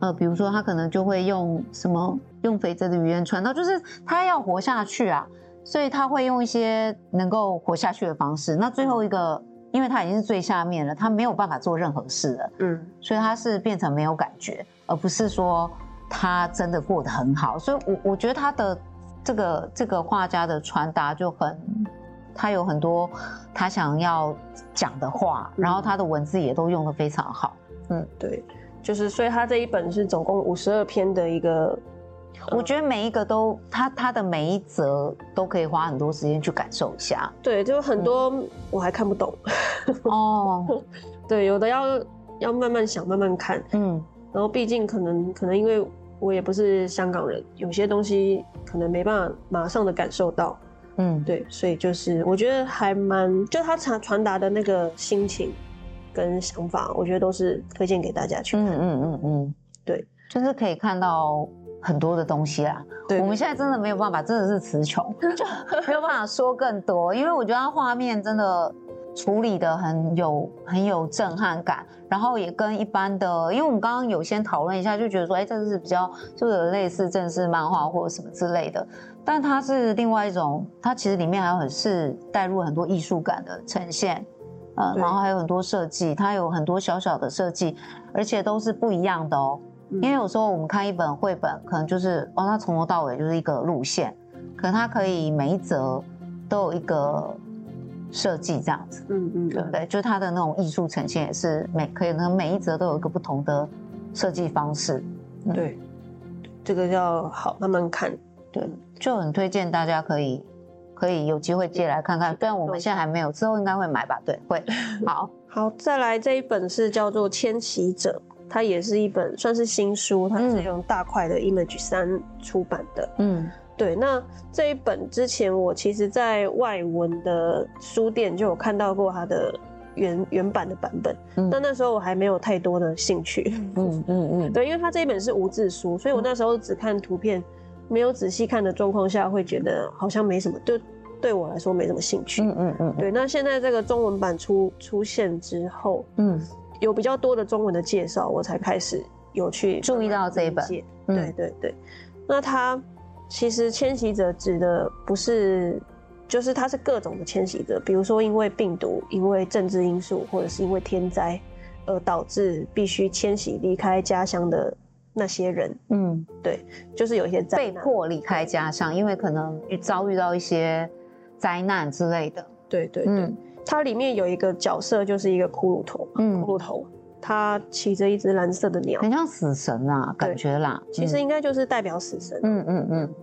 [SPEAKER 2] 呃，比如说他可能就会用什么用匪贼的语言传到，就是他要活下去啊，所以他会用一些能够活下去的方式。那最后一个，因为他已经是最下面了，他没有办法做任何事了，嗯，所以他是变成没有感觉，而不是说他真的过得很好。所以我我觉得他的这个这个画家的传达就很。他有很多他想要讲的话，然后他的文字也都用的非常好。
[SPEAKER 3] 嗯，对，就是所以他这一本是总共五十二篇的一个，
[SPEAKER 2] 我觉得每一个都他他的每一则都可以花很多时间去感受一下。
[SPEAKER 3] 对，就很多我还看不懂。
[SPEAKER 2] 哦，
[SPEAKER 3] 对，有的要要慢慢想，慢慢看。嗯，然后毕竟可能可能因为我也不是香港人，有些东西可能没办法马上的感受到。嗯，对，所以就是我觉得还蛮，就他传传达的那个心情跟想法，我觉得都是推荐给大家去看。嗯嗯嗯嗯，对，
[SPEAKER 2] 就是可以看到很多的东西啦。对，我们现在真的没有办法，真的是词穷，就没有办法说更多，因为我觉得他画面真的处理的很有很有震撼感，然后也跟一般的，因为我们刚刚有先讨论一下，就觉得说，哎，这是比较就是类似正式漫画或者什么之类的。但它是另外一种，它其实里面还有很是带入很多艺术感的呈现，呃，然后还有很多设计，它有很多小小的设计，而且都是不一样的哦。因为有时候我们看一本绘本，可能就是哦，它从头到尾就是一个路线，可能它可以每一则都有一个设计这样子，嗯嗯，对不对？就是它的那种艺术呈现也是每可以能，每一则都有一个不同的设计方式，
[SPEAKER 3] 嗯、对，这个要好慢慢看。
[SPEAKER 2] 对，就很推荐大家可以可以有机会借来看看。虽然我们现在还没有，之后应该会买吧？对，会。好，
[SPEAKER 3] 好，再来这一本是叫做《迁徙者》，它也是一本算是新书，它是用大块的 Image 三出版的。嗯，对，那这一本之前我其实在外文的书店就有看到过它的原原版的版本，嗯，但那时候我还没有太多的兴趣，嗯嗯嗯，对，因为它这一本是无字书，所以我那时候只看图片，没有仔细看的状况下，会觉得好像没什么，对，对我来说没什么兴趣，嗯嗯嗯，对，那现在这个中文版出出现之后，嗯，有比较多的中文的介绍，我才开始有去
[SPEAKER 2] 注意到这一本，
[SPEAKER 3] 对对对，那它其实迁徙者指的不是。就是它是各种的迁徙者，比如说因为病毒、因为政治因素，或者是因为天灾，而导致必须迁徙离开家乡的那些人。嗯，对，就是有一些
[SPEAKER 2] 被迫离开家乡，因为可能遭遇到一些灾难之类的。
[SPEAKER 3] 对对对，嗯，它里面有一个角色就是一个骷髅头，嗯，骷髅头，它骑着一只蓝色的鸟，
[SPEAKER 2] 很像死神啊，感觉啦。
[SPEAKER 3] 其实应该就是代表死神。嗯嗯嗯，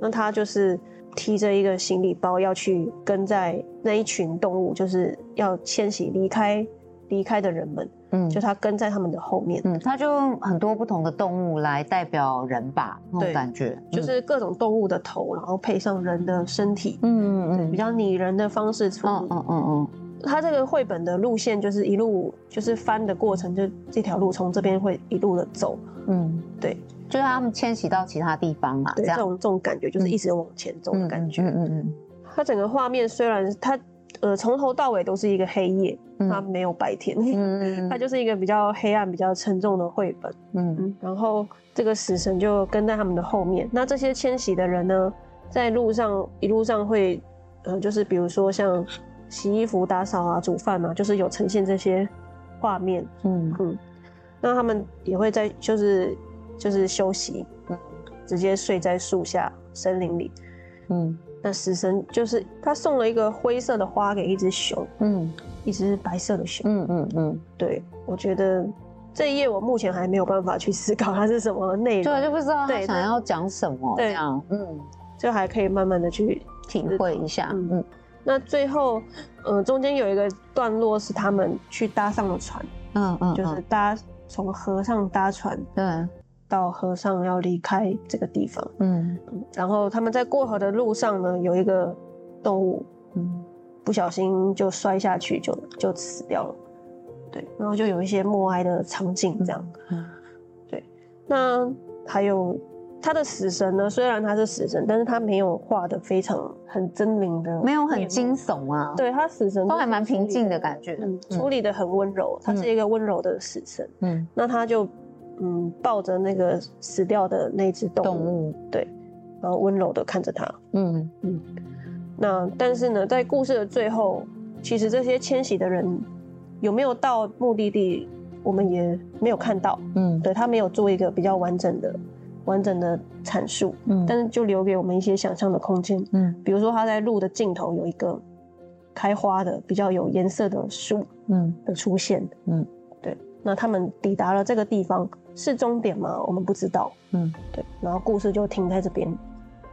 [SPEAKER 3] 那他就是。提着一个行李包要去跟在那一群动物，就是要迁徙离开离开的人们，嗯，就它跟在他们的后面，
[SPEAKER 2] 嗯，它就用很多不同的动物来代表人吧，那种感觉，
[SPEAKER 3] 就是各种动物的头，然后配上人的身体，嗯嗯嗯，比较拟人的方式处理，嗯嗯嗯。嗯，他这个绘本的路线就是一路就是翻的过程，就这条路从这边会一路的走，嗯，对。
[SPEAKER 2] 就是他们迁徙到其他地方嘛，
[SPEAKER 3] 对，这种这种感觉就是一直往前走的感觉。嗯嗯嗯。它整个画面虽然它呃从头到尾都是一个黑夜，它没有白天，嗯 它就是一个比较黑暗、比较沉重的绘本。嗯嗯。然后这个死神就跟在他们的后面。那这些迁徙的人呢，在路上一路上会呃，就是比如说像洗衣服、打扫啊、煮饭啊，就是有呈现这些画面。嗯嗯。那他们也会在就是。就是休息，嗯，直接睡在树下森林里，嗯，那死神就是他送了一个灰色的花给一只熊，嗯，一只白色的熊，嗯嗯嗯，对，我觉得这一页我目前还没有办法去思考它是什么内容，
[SPEAKER 2] 对，就不知道他想要讲什么，这样，嗯，
[SPEAKER 3] 就还可以慢慢的去
[SPEAKER 2] 体会一下，嗯嗯，
[SPEAKER 3] 那最后，呃，中间有一个段落是他们去搭上了船，嗯嗯，就是搭从河上搭船，对。到和尚要离开这个地方，嗯，然后他们在过河的路上呢，有一个动物，嗯，不小心就摔下去就，就就死掉了，对，然后就有一些默哀的场景这样，嗯，对，那还有他的死神呢，虽然他是死神，但是他没有画的非常很狰狞的，
[SPEAKER 2] 没有很惊悚啊，
[SPEAKER 3] 对他死神都
[SPEAKER 2] 还蛮平静的感觉，
[SPEAKER 3] 嗯，处理的很温柔，他是一个温柔的死神，嗯，那他就。嗯，抱着那个死掉的那只动物，动物对，然后温柔的看着他。嗯嗯。那但是呢，在故事的最后，其实这些迁徙的人有没有到目的地，我们也没有看到。嗯，对，他没有做一个比较完整的、完整的阐述。嗯，但是就留给我们一些想象的空间。嗯，比如说他在路的尽头有一个开花的、比较有颜色的树。嗯，的出现。嗯，对。那他们抵达了这个地方。是终点吗？我们不知道。嗯，对。然后故事就停在这边。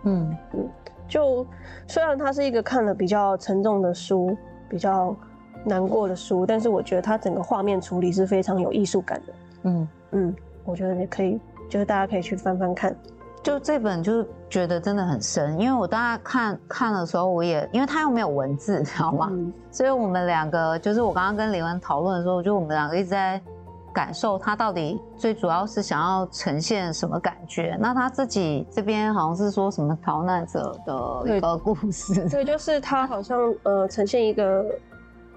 [SPEAKER 3] 嗯嗯，就虽然它是一个看了比较沉重的书，比较难过的书，但是我觉得它整个画面处理是非常有艺术感的。嗯嗯，我觉得也可以，就是大家可以去翻翻看。
[SPEAKER 2] 就这本就是觉得真的很深，因为我大家看看的时候，我也因为它又没有文字，你知道吗？嗯，所以我们两个就是我刚刚跟李文讨论的时候，就我们两个一直在。感受他到底最主要是想要呈现什么感觉？那他自己这边好像是说什么逃难者的一个故事，
[SPEAKER 3] 对，就是他好像呃呈现一个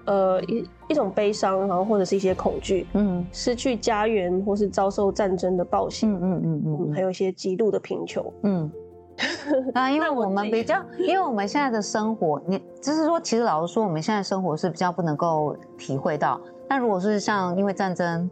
[SPEAKER 3] 呃一一种悲伤，然后或者是一些恐惧，嗯，失去家园或是遭受战争的暴行，嗯嗯嗯嗯，还有一些极度的贫穷，嗯，
[SPEAKER 2] 啊，因为我们比较，因为我们现在的生活，你就是说，其实老实说，我们现在生活是比较不能够体会到。那如果是像因为战争。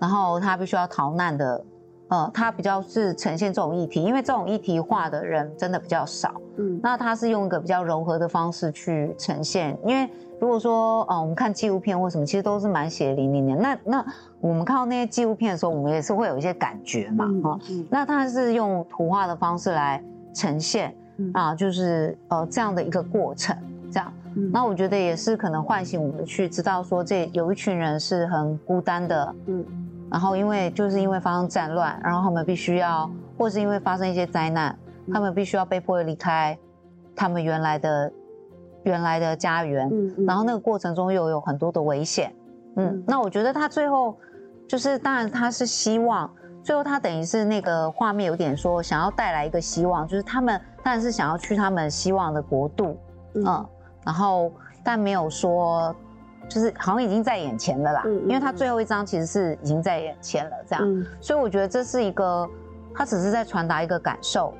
[SPEAKER 2] 然后他必须要逃难的，呃，他比较是呈现这种议题，因为这种议题化的人真的比较少，嗯，那他是用一个比较柔和的方式去呈现，因为如果说，呃，我们看纪录片或什么，其实都是蛮血淋淋的。那那我们看到那些纪录片的时候，我们也是会有一些感觉嘛，哈、嗯，嗯、那他是用图画的方式来呈现，嗯、啊，就是呃这样的一个过程，这样，嗯、那我觉得也是可能唤醒我们去知道说，这有一群人是很孤单的，嗯。然后，因为就是因为发生战乱，然后他们必须要，或是因为发生一些灾难，他们必须要被迫离开他们原来的原来的家园，嗯嗯，然后那个过程中又有很多的危险，嗯，嗯，那我觉得他最后就是，当然他是希望，最后他等于是那个画面有点说想要带来一个希望，就是他们当然是想要去他们希望的国度，嗯，嗯，然后但没有说。就是好像已经在眼前了啦，嗯嗯嗯，因为他最后一张其实是已经在眼前了，这样，嗯、所以我觉得这是一个，他只是在传达一个感受，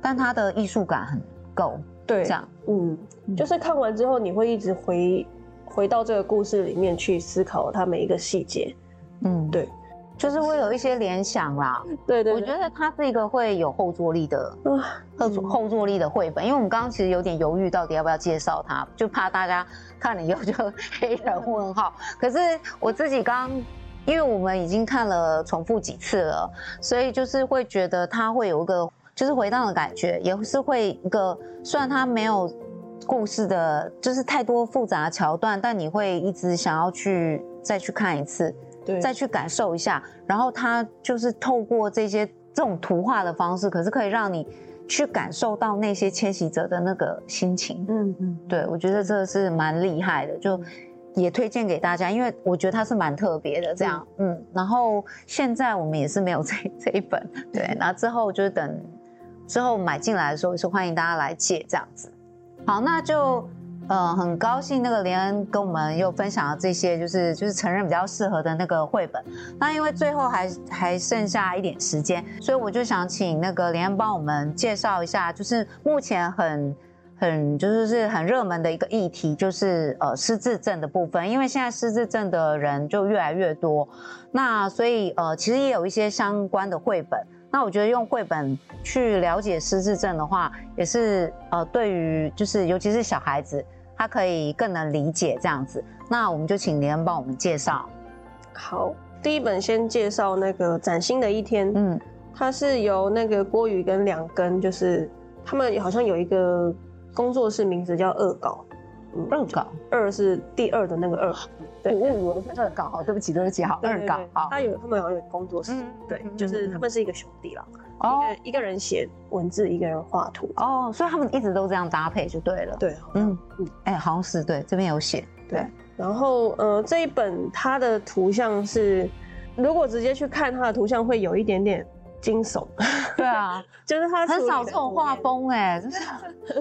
[SPEAKER 2] 但他的艺术感很够，
[SPEAKER 3] 对，
[SPEAKER 2] 这样，
[SPEAKER 3] 嗯，就是看完之后你会一直回回到这个故事里面去思考它每一个细节，嗯，对。
[SPEAKER 2] 就是会有一些联想啦，
[SPEAKER 3] 对，对对，
[SPEAKER 2] 我觉得它是一个会有后坐力的，后后坐力的绘本。因为我们刚刚其实有点犹豫，到底要不要介绍它，就怕大家看了以后就 黑人问号。可是我自己刚，因为我们已经看了重复几次了，所以就是会觉得它会有一个就是回荡的感觉，也是会一个虽然它没有故事的，就是太多复杂的桥段，但你会一直想要去再去看一次。对，再去感受一下，然后它就是透过这些这种图画的方式，可是可以让你去感受到那些迁徙者的那个心情。嗯嗯，对，我觉得这是蛮厉害的，就也推荐给大家，因为我觉得它是蛮特别的这样。嗯，嗯，然后现在我们也是没有这这一本，对，然后之后就是等之后买进来的时候，也是欢迎大家来借这样子。好，那就。呃，很高兴那个连恩跟我们又分享了这些，就是就是成人比较适合的那个绘本。那因为最后还还剩下一点时间，所以我就想请那个连恩帮我们介绍一下，就是目前很很就是是很热门的一个议题，就是呃失智症的部分。因为现在失智症的人就越来越多，那所以呃其实也有一些相关的绘本。那我觉得用绘本去了解失智症的话，也是呃，对于就是尤其是小孩子，他可以更能理解这样子。那我们就请连恩帮我们介绍。
[SPEAKER 3] 好，第一本先介绍那个崭新的一天。嗯，它是由那个郭宇跟两根，就是他们好像有一个工作室名字叫恶搞。
[SPEAKER 2] 恶搞，
[SPEAKER 3] 二是第二的那个二。对，
[SPEAKER 2] 我我恶搞，好，对不起，对不起，好，二稿，好。
[SPEAKER 3] 他有，他们好像有工作室，对，就是他们是一个兄弟啦。哦，一个人写文字，一个人画图。
[SPEAKER 2] 哦，所以他们一直都这样搭配就对了。
[SPEAKER 3] 对，嗯嗯，
[SPEAKER 2] 哎，好像是对，这边有写。对，
[SPEAKER 3] 然后呃，这一本它的图像是，如果直接去看它的图像，会有一点点。惊悚，
[SPEAKER 2] 对啊，
[SPEAKER 3] 就是他
[SPEAKER 2] 很少这种画风哎，就是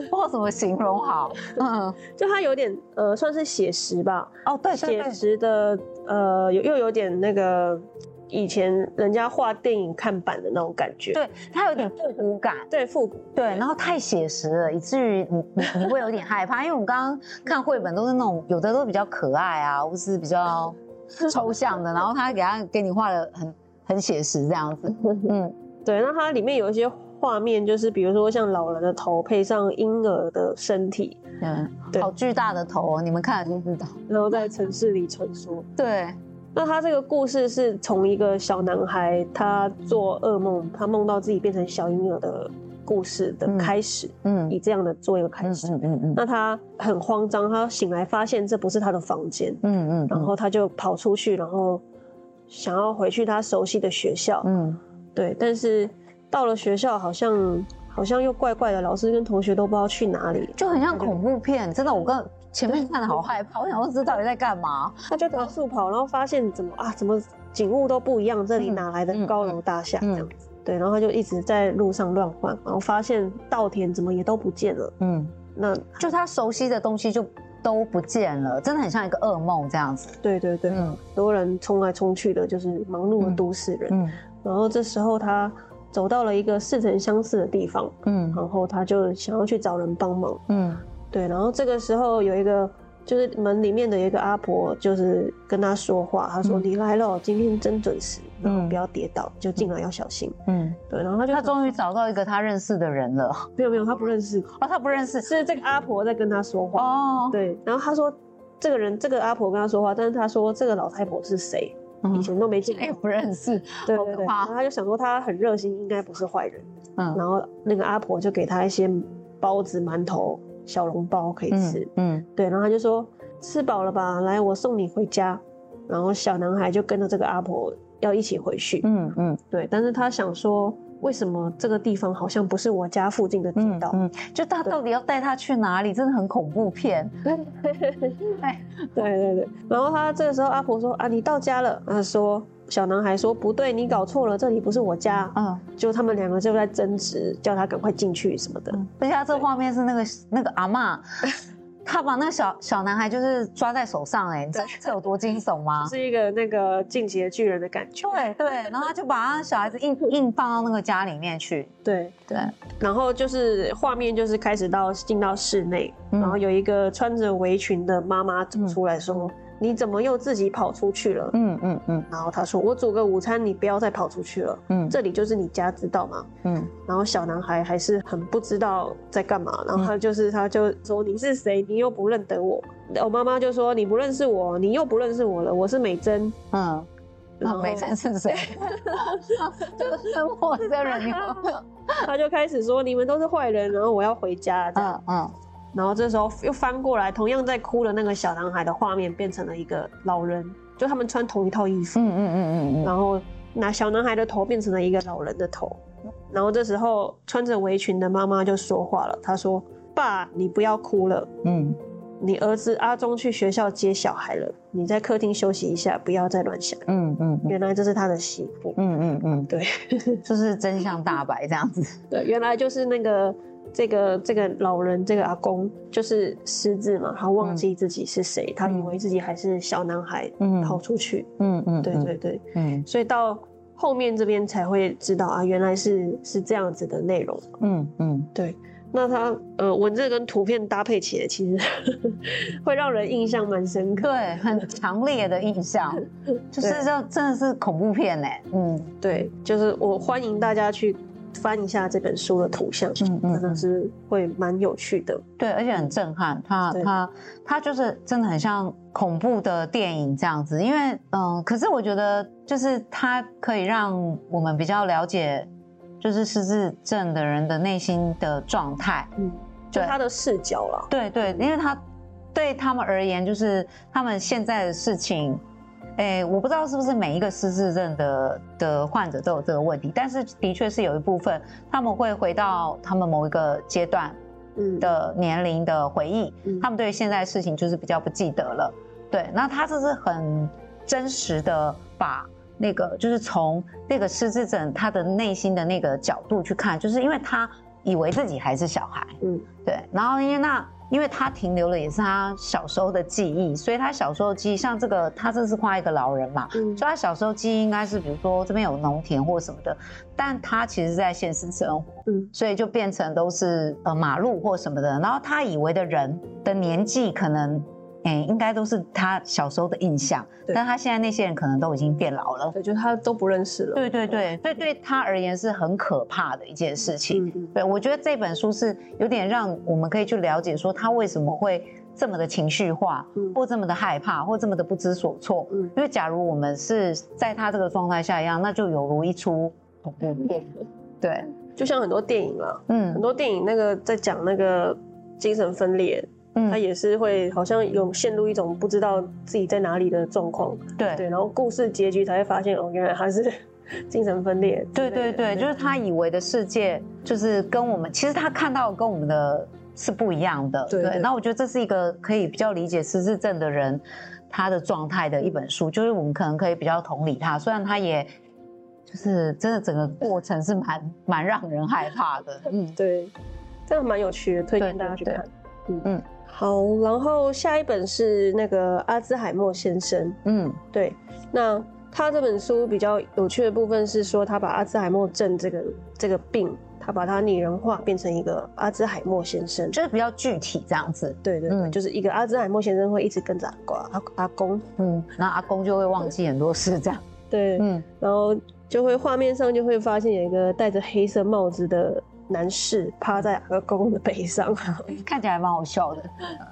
[SPEAKER 2] 不知道怎么形容好，嗯，
[SPEAKER 3] 就他有点呃，算是写实吧，
[SPEAKER 2] 哦，对，
[SPEAKER 3] 写实的呃，有又有点那个以前人家画电影看板的那种感觉，
[SPEAKER 2] 对，他有点 复古感，
[SPEAKER 3] 对，复古，
[SPEAKER 2] 对，然后太写实了，以至于你你你会有点害怕，因为我们刚刚看绘本都是那种有的都比较可爱啊，或是比较抽象的，然后他给他给你画的很。很写实这样子，嗯，
[SPEAKER 3] 对。那它里面有一些画面，就是比如说像老人的头配上婴儿的身体，
[SPEAKER 2] 嗯，好巨大的头哦，你们看了就知道。
[SPEAKER 3] 然后在城市里穿梭。
[SPEAKER 2] 对。
[SPEAKER 3] 那他这个故事是从一个小男孩他做噩梦，他梦到自己变成小婴儿的故事的开始，嗯，以这样的做一个开始，嗯嗯嗯。那他很慌张，他醒来发现这不是他的房间，嗯嗯，然后他就跑出去，然后。想要回去他熟悉的学校，嗯，对，但是到了学校，好像好像又怪怪的，老师跟同学都不知道去哪里，
[SPEAKER 2] 就很像恐怖片。真的，我刚前面看的好害怕，我想说这到底在干嘛？
[SPEAKER 3] 他就到处跑，然后发现怎么啊，怎么景物都不一样，这里哪来的高楼大厦这样子？对，然后他就一直在路上乱晃，然后发现稻田怎么也都不见了，嗯，
[SPEAKER 2] 那就他熟悉的东西就。都不见了，真的很像一个噩梦这样子。
[SPEAKER 3] 对对对，嗯，很多人冲来冲去的，就是忙碌的都市人。嗯，然后这时候他走到了一个似曾相识的地方，嗯，然后他就想要去找人帮忙。嗯，对，然后这个时候有一个。就是门里面的一个阿婆，就是跟他说话。他说：“你来了，今天真准时，然后不要跌倒，就进来要小心。”嗯，对。然后他就他
[SPEAKER 2] 终于找到一个他认识的人了。
[SPEAKER 3] 没有没有，他不认识。
[SPEAKER 2] 哦，他不认识，
[SPEAKER 3] 是这个阿婆在跟他说话。哦，对。然后他说：“这个人，这个阿婆跟他说话，但是他说这个老太婆是谁？以前都没见过，
[SPEAKER 2] 也不认识。”
[SPEAKER 3] 对对对。然后他就想说他很热心，应该不是坏人。嗯。然后那个阿婆就给他一些包子、馒头。小笼包可以吃，嗯，嗯，对，然后他就说吃饱了吧，来，我送你回家。然后小男孩就跟着这个阿婆要一起回去，嗯嗯，对，但是他想说为什么这个地方好像不是我家附近的街道？
[SPEAKER 2] 嗯，嗯，就他到底要带他去哪里？真的很恐怖片。对对
[SPEAKER 3] 对对。然后他这个时候，阿婆说：“啊，你到家了。”他说。小男孩说：“不对，你搞错了，这里不是我家。”嗯，就他们两个就在争执，叫他赶快进去什么的。
[SPEAKER 2] 而且他这画面是那个那个阿嬷，他把那个小小男孩就是抓在手上，哎，你知道这有多惊悚吗？
[SPEAKER 3] 是一个那个进击的巨人的感觉。
[SPEAKER 2] 对对，然后他就把他小孩子硬硬放到那个家里面去。
[SPEAKER 3] 对对，然后就是画面就是开始到进到室内，然后有一个穿着围裙的妈妈走出来说。你怎么又自己跑出去了？嗯嗯嗯。然后他说：“我煮个午餐，你不要再跑出去了。嗯，这里就是你家，知道吗？”嗯。然后小男孩还是很不知道在干嘛，然后他就是他就说：“你是谁？你又不认得我。”我妈妈就说：“你不认识我，你又不认识我了。我是美珍。”嗯。
[SPEAKER 2] 然后美珍是谁？就是陌生人。
[SPEAKER 3] 他就开始说：“你们都是坏人，然后我要回家。”这样。嗯嗯。然后这时候又翻过来，同样在哭的那个小男孩的画面变成了一个老人，就他们穿同一套衣服，嗯嗯嗯嗯，然后拿小男孩的头变成了一个老人的头，然后这时候穿着围裙的妈妈就说话了，她说：“爸，你不要哭了，嗯，你儿子阿忠去学校接小孩了，你在客厅休息一下，不要再乱想。”嗯嗯，原来这是他的媳妇，嗯嗯嗯，对，
[SPEAKER 2] 就是真相大白这样子，
[SPEAKER 3] 对，原来就是那个。这个这个老人，这个阿公就是失智嘛，他忘记自己是谁，嗯、他以为自己还是小男孩，嗯，跑出去，嗯嗯，对对对，嗯，所以到后面这边才会知道啊，原来是是这样子的内容，嗯嗯，对，那他呃文字跟图片搭配起来，其实 会让人印象蛮深刻，
[SPEAKER 2] 对，很强烈的印象，就是这真的是恐怖片哎，嗯，
[SPEAKER 3] 对，就是我欢迎大家去。翻一下这本书的图像，嗯嗯，真的是会蛮有趣的，
[SPEAKER 2] 对，而且很震撼。它它它就是真的很像恐怖的电影这样子，因为嗯，可是我觉得就是它可以让我们比较了解，就是失智症的人的内心的状态，嗯，
[SPEAKER 3] 就他的视角了，
[SPEAKER 2] 对对，因为他对他们而言，就是他们现在的事情。哎，我不知道是不是每一个失智症的的患者都有这个问题，但是的确是有一部分他们会回到他们某一个阶段的年龄的回忆，嗯、他们对现在事情就是比较不记得了。对，那他这是很真实的把那个就是从那个失智症他的内心的那个角度去看，就是因为他以为自己还是小孩，嗯，对，然后因为那。因为他停留的也是他小时候的记忆，所以他小时候记忆像这个，他这是画一个老人嘛，嗯，所以他小时候记忆应该是比如说这边有农田或什么的，但他其实在现实生活，嗯，所以就变成都是呃马路或什么的，然后他以为的人的年纪可能。哎、欸，应该都是他小时候的印象，但他现在那些人可能都已经变老了，
[SPEAKER 3] 对，就他都不认识了。
[SPEAKER 2] 对对对，所以对他而言是很可怕的一件事情。嗯嗯，对，我觉得这本书是有点让我们可以去了解，说他为什么会这么的情绪化，嗯、或这么的害怕，或这么的不知所措。嗯，因为假如我们是在他这个状态下一样，那就有如一出恐怖片。对，
[SPEAKER 3] 就像很多电影了，嗯，很多电影那个在讲那个精神分裂。嗯，他也是会好像有陷入一种不知道自己在哪里的状况，对对，然后故事结局才会发现哦，原来他是 精神分裂。
[SPEAKER 2] 对对对，就是他以为的世界就是跟我们，其实他看到跟我们的是不一样的。对，然后我觉得这是一个可以比较理解失智症的人他的状态的一本书，就是我们可能可以比较同理他，虽然他也就是真的整个过程是蛮蛮让人害怕的。嗯，
[SPEAKER 3] 对，这个蛮有趣的，推荐大家去看。嗯嗯。好，然后下一本是那个阿兹海默先生。嗯，对。那他这本书比较有趣的部分是说，他把阿兹海默症这个这个病，他把它拟人化，变成一个阿兹海默先生，
[SPEAKER 2] 就是比较具体这样子。
[SPEAKER 3] 对对对，嗯、就是一个阿兹海默先生会一直跟着阿公阿阿公，
[SPEAKER 2] 嗯，然后阿公就会忘记很多事，这样。
[SPEAKER 3] 对，嗯，然后就会画面上就会发现有一个戴着黑色帽子的。男士趴在阿公的背上，
[SPEAKER 2] 看起来蛮好笑的。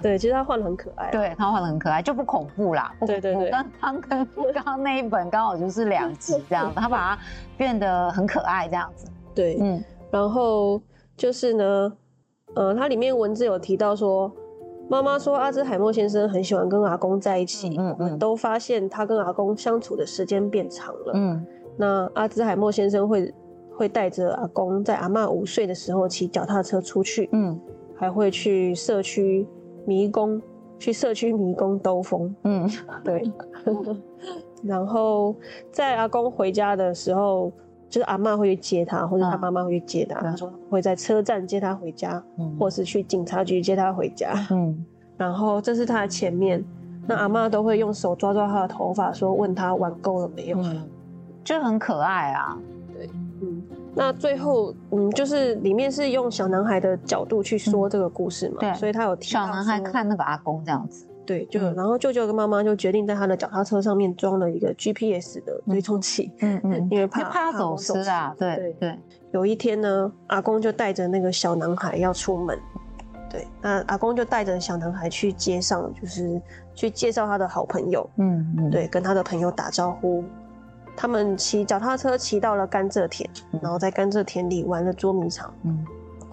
[SPEAKER 3] 对，其实他画的很可爱。
[SPEAKER 2] 对，他画的很可爱，就不恐怖啦。怖对对对。刚刚跟刚刚那一本刚好就是两集这样子，他把它变得很可爱这样子。
[SPEAKER 3] 对，嗯。然后就是呢，呃，它里面文字有提到说，妈妈说阿兹海默先生很喜欢跟阿公在一起，嗯嗯，都发现他跟阿公相处的时间变长了。嗯。那阿兹海默先生会。会带着阿公在阿嬷五岁的时候骑脚踏车出去，嗯，还会去社区迷宫，去社区迷宫兜风，嗯，对。然后在阿公回家的时候，就是阿嬷会去接他，或者他妈妈会去接他。他说会在车站接他回家，嗯，或是去警察局接他回家，嗯。然后这是他的前面，那阿妈都会用手抓抓他的头发，说问他玩够了没有，嗯，
[SPEAKER 2] 就很可爱啊。
[SPEAKER 3] 那最后，嗯，就是里面是用小男孩的角度去说这个故事嘛，嗯、对，所以他有
[SPEAKER 2] 小男孩看那个阿公这样子，
[SPEAKER 3] 对，就、嗯、然后舅舅跟妈妈就决定在他的脚踏车上面装了一个 GPS 的追踪器，嗯。嗯，因为怕
[SPEAKER 2] 怕他走失啊，对对。对。
[SPEAKER 3] 有一天呢，阿公就带着那个小男孩要出门，对，那阿公就带着小男孩去街上，就是去介绍他的好朋友，嗯嗯，对，跟他的朋友打招呼。他们骑脚踏车骑到了甘蔗田，然后在甘蔗田里玩了捉迷藏。嗯，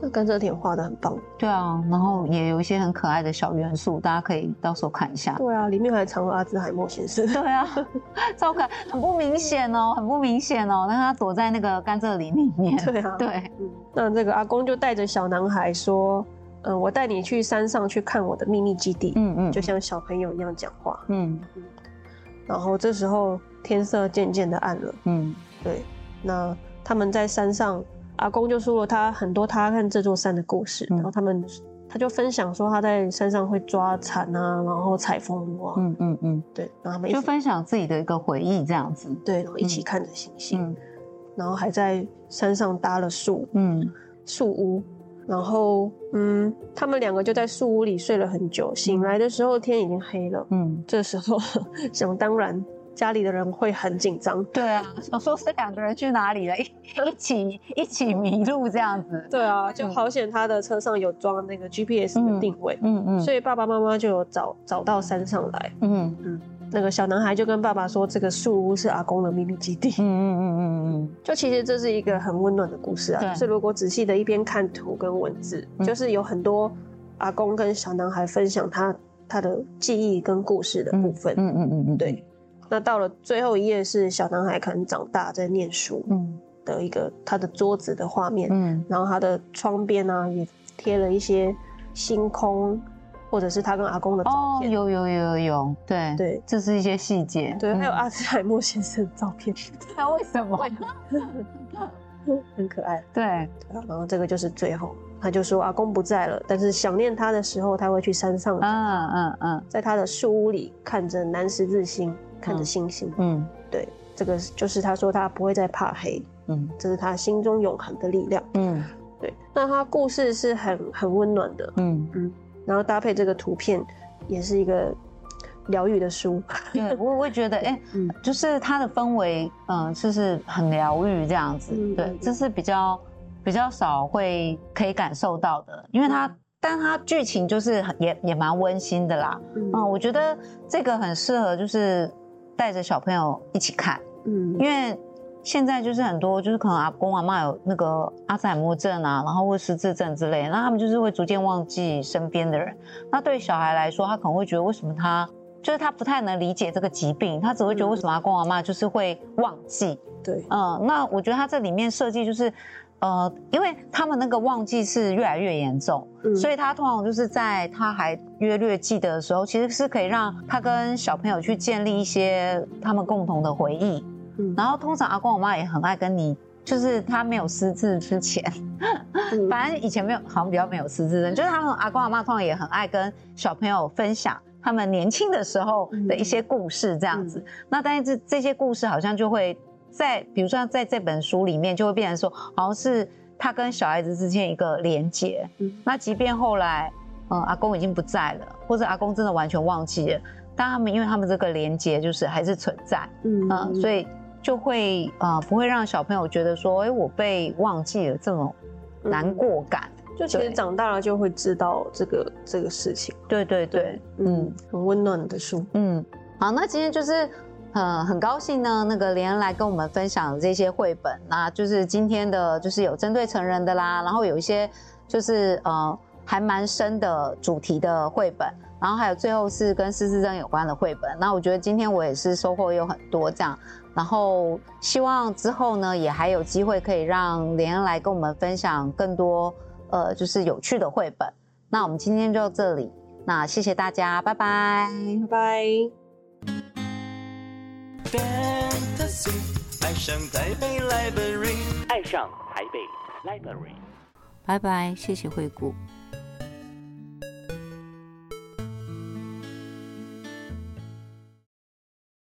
[SPEAKER 3] 这甘蔗田画的很棒。
[SPEAKER 2] 对啊，然后也有一些很可爱的小元素，大家可以到时候看一下。
[SPEAKER 3] 对啊，里面还藏了阿兹海默先生。
[SPEAKER 2] 对啊，超可爱，很不明显哦，很不明显哦。但他躲在那个甘蔗林里面。
[SPEAKER 3] 对啊，
[SPEAKER 2] 对。
[SPEAKER 3] 嗯，那这个阿公就带着小男孩说：“嗯，我带你去山上去看我的秘密基地。”嗯嗯，就像小朋友一样讲话。嗯嗯，然后这时候。天色渐渐的暗了，嗯，对。那他们在山上，阿公就说了他很多他看这座山的故事，嗯、然后他们他就分享说他在山上会抓蝉啊，然后采蜂窝，嗯嗯嗯，对。然后他们
[SPEAKER 2] 就分享自己的一个回忆这样子，
[SPEAKER 3] 对，然后一起看着星星，嗯、然后还在山上搭了树，嗯，树屋，然后嗯，他们两个就在树屋里睡了很久，醒来的时候天已经黑了，嗯，这时候 想当然。家里的人会很紧张，
[SPEAKER 2] 对啊，想说是两个人去哪里了，一 一起一起迷路这样子，
[SPEAKER 3] 对啊，就好险他的车上有装那个 GPS 的定位，嗯嗯，所以爸爸妈妈就有找找到山上来，嗯嗯，那个小男孩就跟爸爸说，这个树屋是阿公的秘密基地，嗯嗯嗯嗯嗯，就其实这是一个很温暖的故事啊，就是如果仔细的一边看图跟文字，就是有很多阿公跟小男孩分享他他的记忆跟故事的部分，嗯嗯嗯嗯，对。那到了最后一页是小男孩可能长大在念书，嗯，的一个他的桌子的画面，嗯，然后他的窗边呢也贴了一些星空，或者是他跟阿公的照片，
[SPEAKER 2] 哦，有有有有有，对对，这是一些细节，
[SPEAKER 3] 对，还有阿兹海默先生的照片，
[SPEAKER 2] 他为什么？
[SPEAKER 3] 很可爱，
[SPEAKER 2] 对，
[SPEAKER 3] 然后这个就是最后，他就说阿公不在了，但是想念他的时候，他会去山上，嗯嗯嗯，在他的树屋里看着南十字星。看着星星，嗯，对，这个就是他说他不会再怕黑，嗯，这是他心中永恒的力量，嗯，对。那他故事是很很温暖的，嗯。嗯，然后搭配这个图片，也是一个疗愈的书。
[SPEAKER 2] 对，我会觉得，哎、欸，嗯，就是它的氛围，嗯，就是很疗愈这样子，嗯、对，这是比较比较少会可以感受到的，因为它。但它剧情就是也也蛮温馨的啦，嗯，嗯，我觉得这个很适合就是带着小朋友一起看，嗯，因为现在就是很多就是可能阿公阿妈有那个阿兹海默症啊，然后或失智症之类，那他们就是会逐渐忘记身边的人。那对小孩来说，他可能会觉得为什么他就是他不太能理解这个疾病，他只会觉得为什么阿公阿妈就是会忘记，
[SPEAKER 3] 对，
[SPEAKER 2] 嗯，那我觉得他这里面设计就是。呃，因为他们那个忘记是越来越严重，嗯，所以他通常就是在他还约略记得的时候，其实是可以让他跟小朋友去建立一些他们共同的回忆。嗯，然后通常阿公我妈也很爱跟你，就是他没有失智之前，嗯，反正以前没有，好像比较没有失智的，就是他们阿公阿妈通常也很爱跟小朋友分享他们年轻的时候的一些故事，这样子。嗯，那但是这这些故事好像就会。在比如说，在这本书里面，就会变成说，好像是他跟小孩子之间一个连结。嗯，那即便后来，嗯，阿公已经不在了，或者阿公真的完全忘记了，但他们因为他们这个连接就是还是存在，嗯，嗯，所以就会呃不会让小朋友觉得说，哎、欸，我被忘记了这种难过感。
[SPEAKER 3] 嗯、就其实长大了就会知道这个这个事情。
[SPEAKER 2] 对对对，对
[SPEAKER 3] 嗯，很温暖的书。
[SPEAKER 2] 嗯，好，那今天就是。嗯，很高兴呢，那个连恩来跟我们分享这些绘本，那就是今天的，就是有针对成人的啦，然后有一些就是呃还蛮深的主题的绘本，然后还有最后是跟失智症有关的绘本。那我觉得今天我也是收获有很多这样，然后希望之后呢，也还有机会可以让连恩来跟我们分享更多呃，就是有趣的绘本。那我们今天就到这里，那谢谢大家，拜拜，
[SPEAKER 3] 拜拜。
[SPEAKER 4] 爱上台北 Library，爱上台北 Library，
[SPEAKER 1] 拜拜，谢谢惠顾。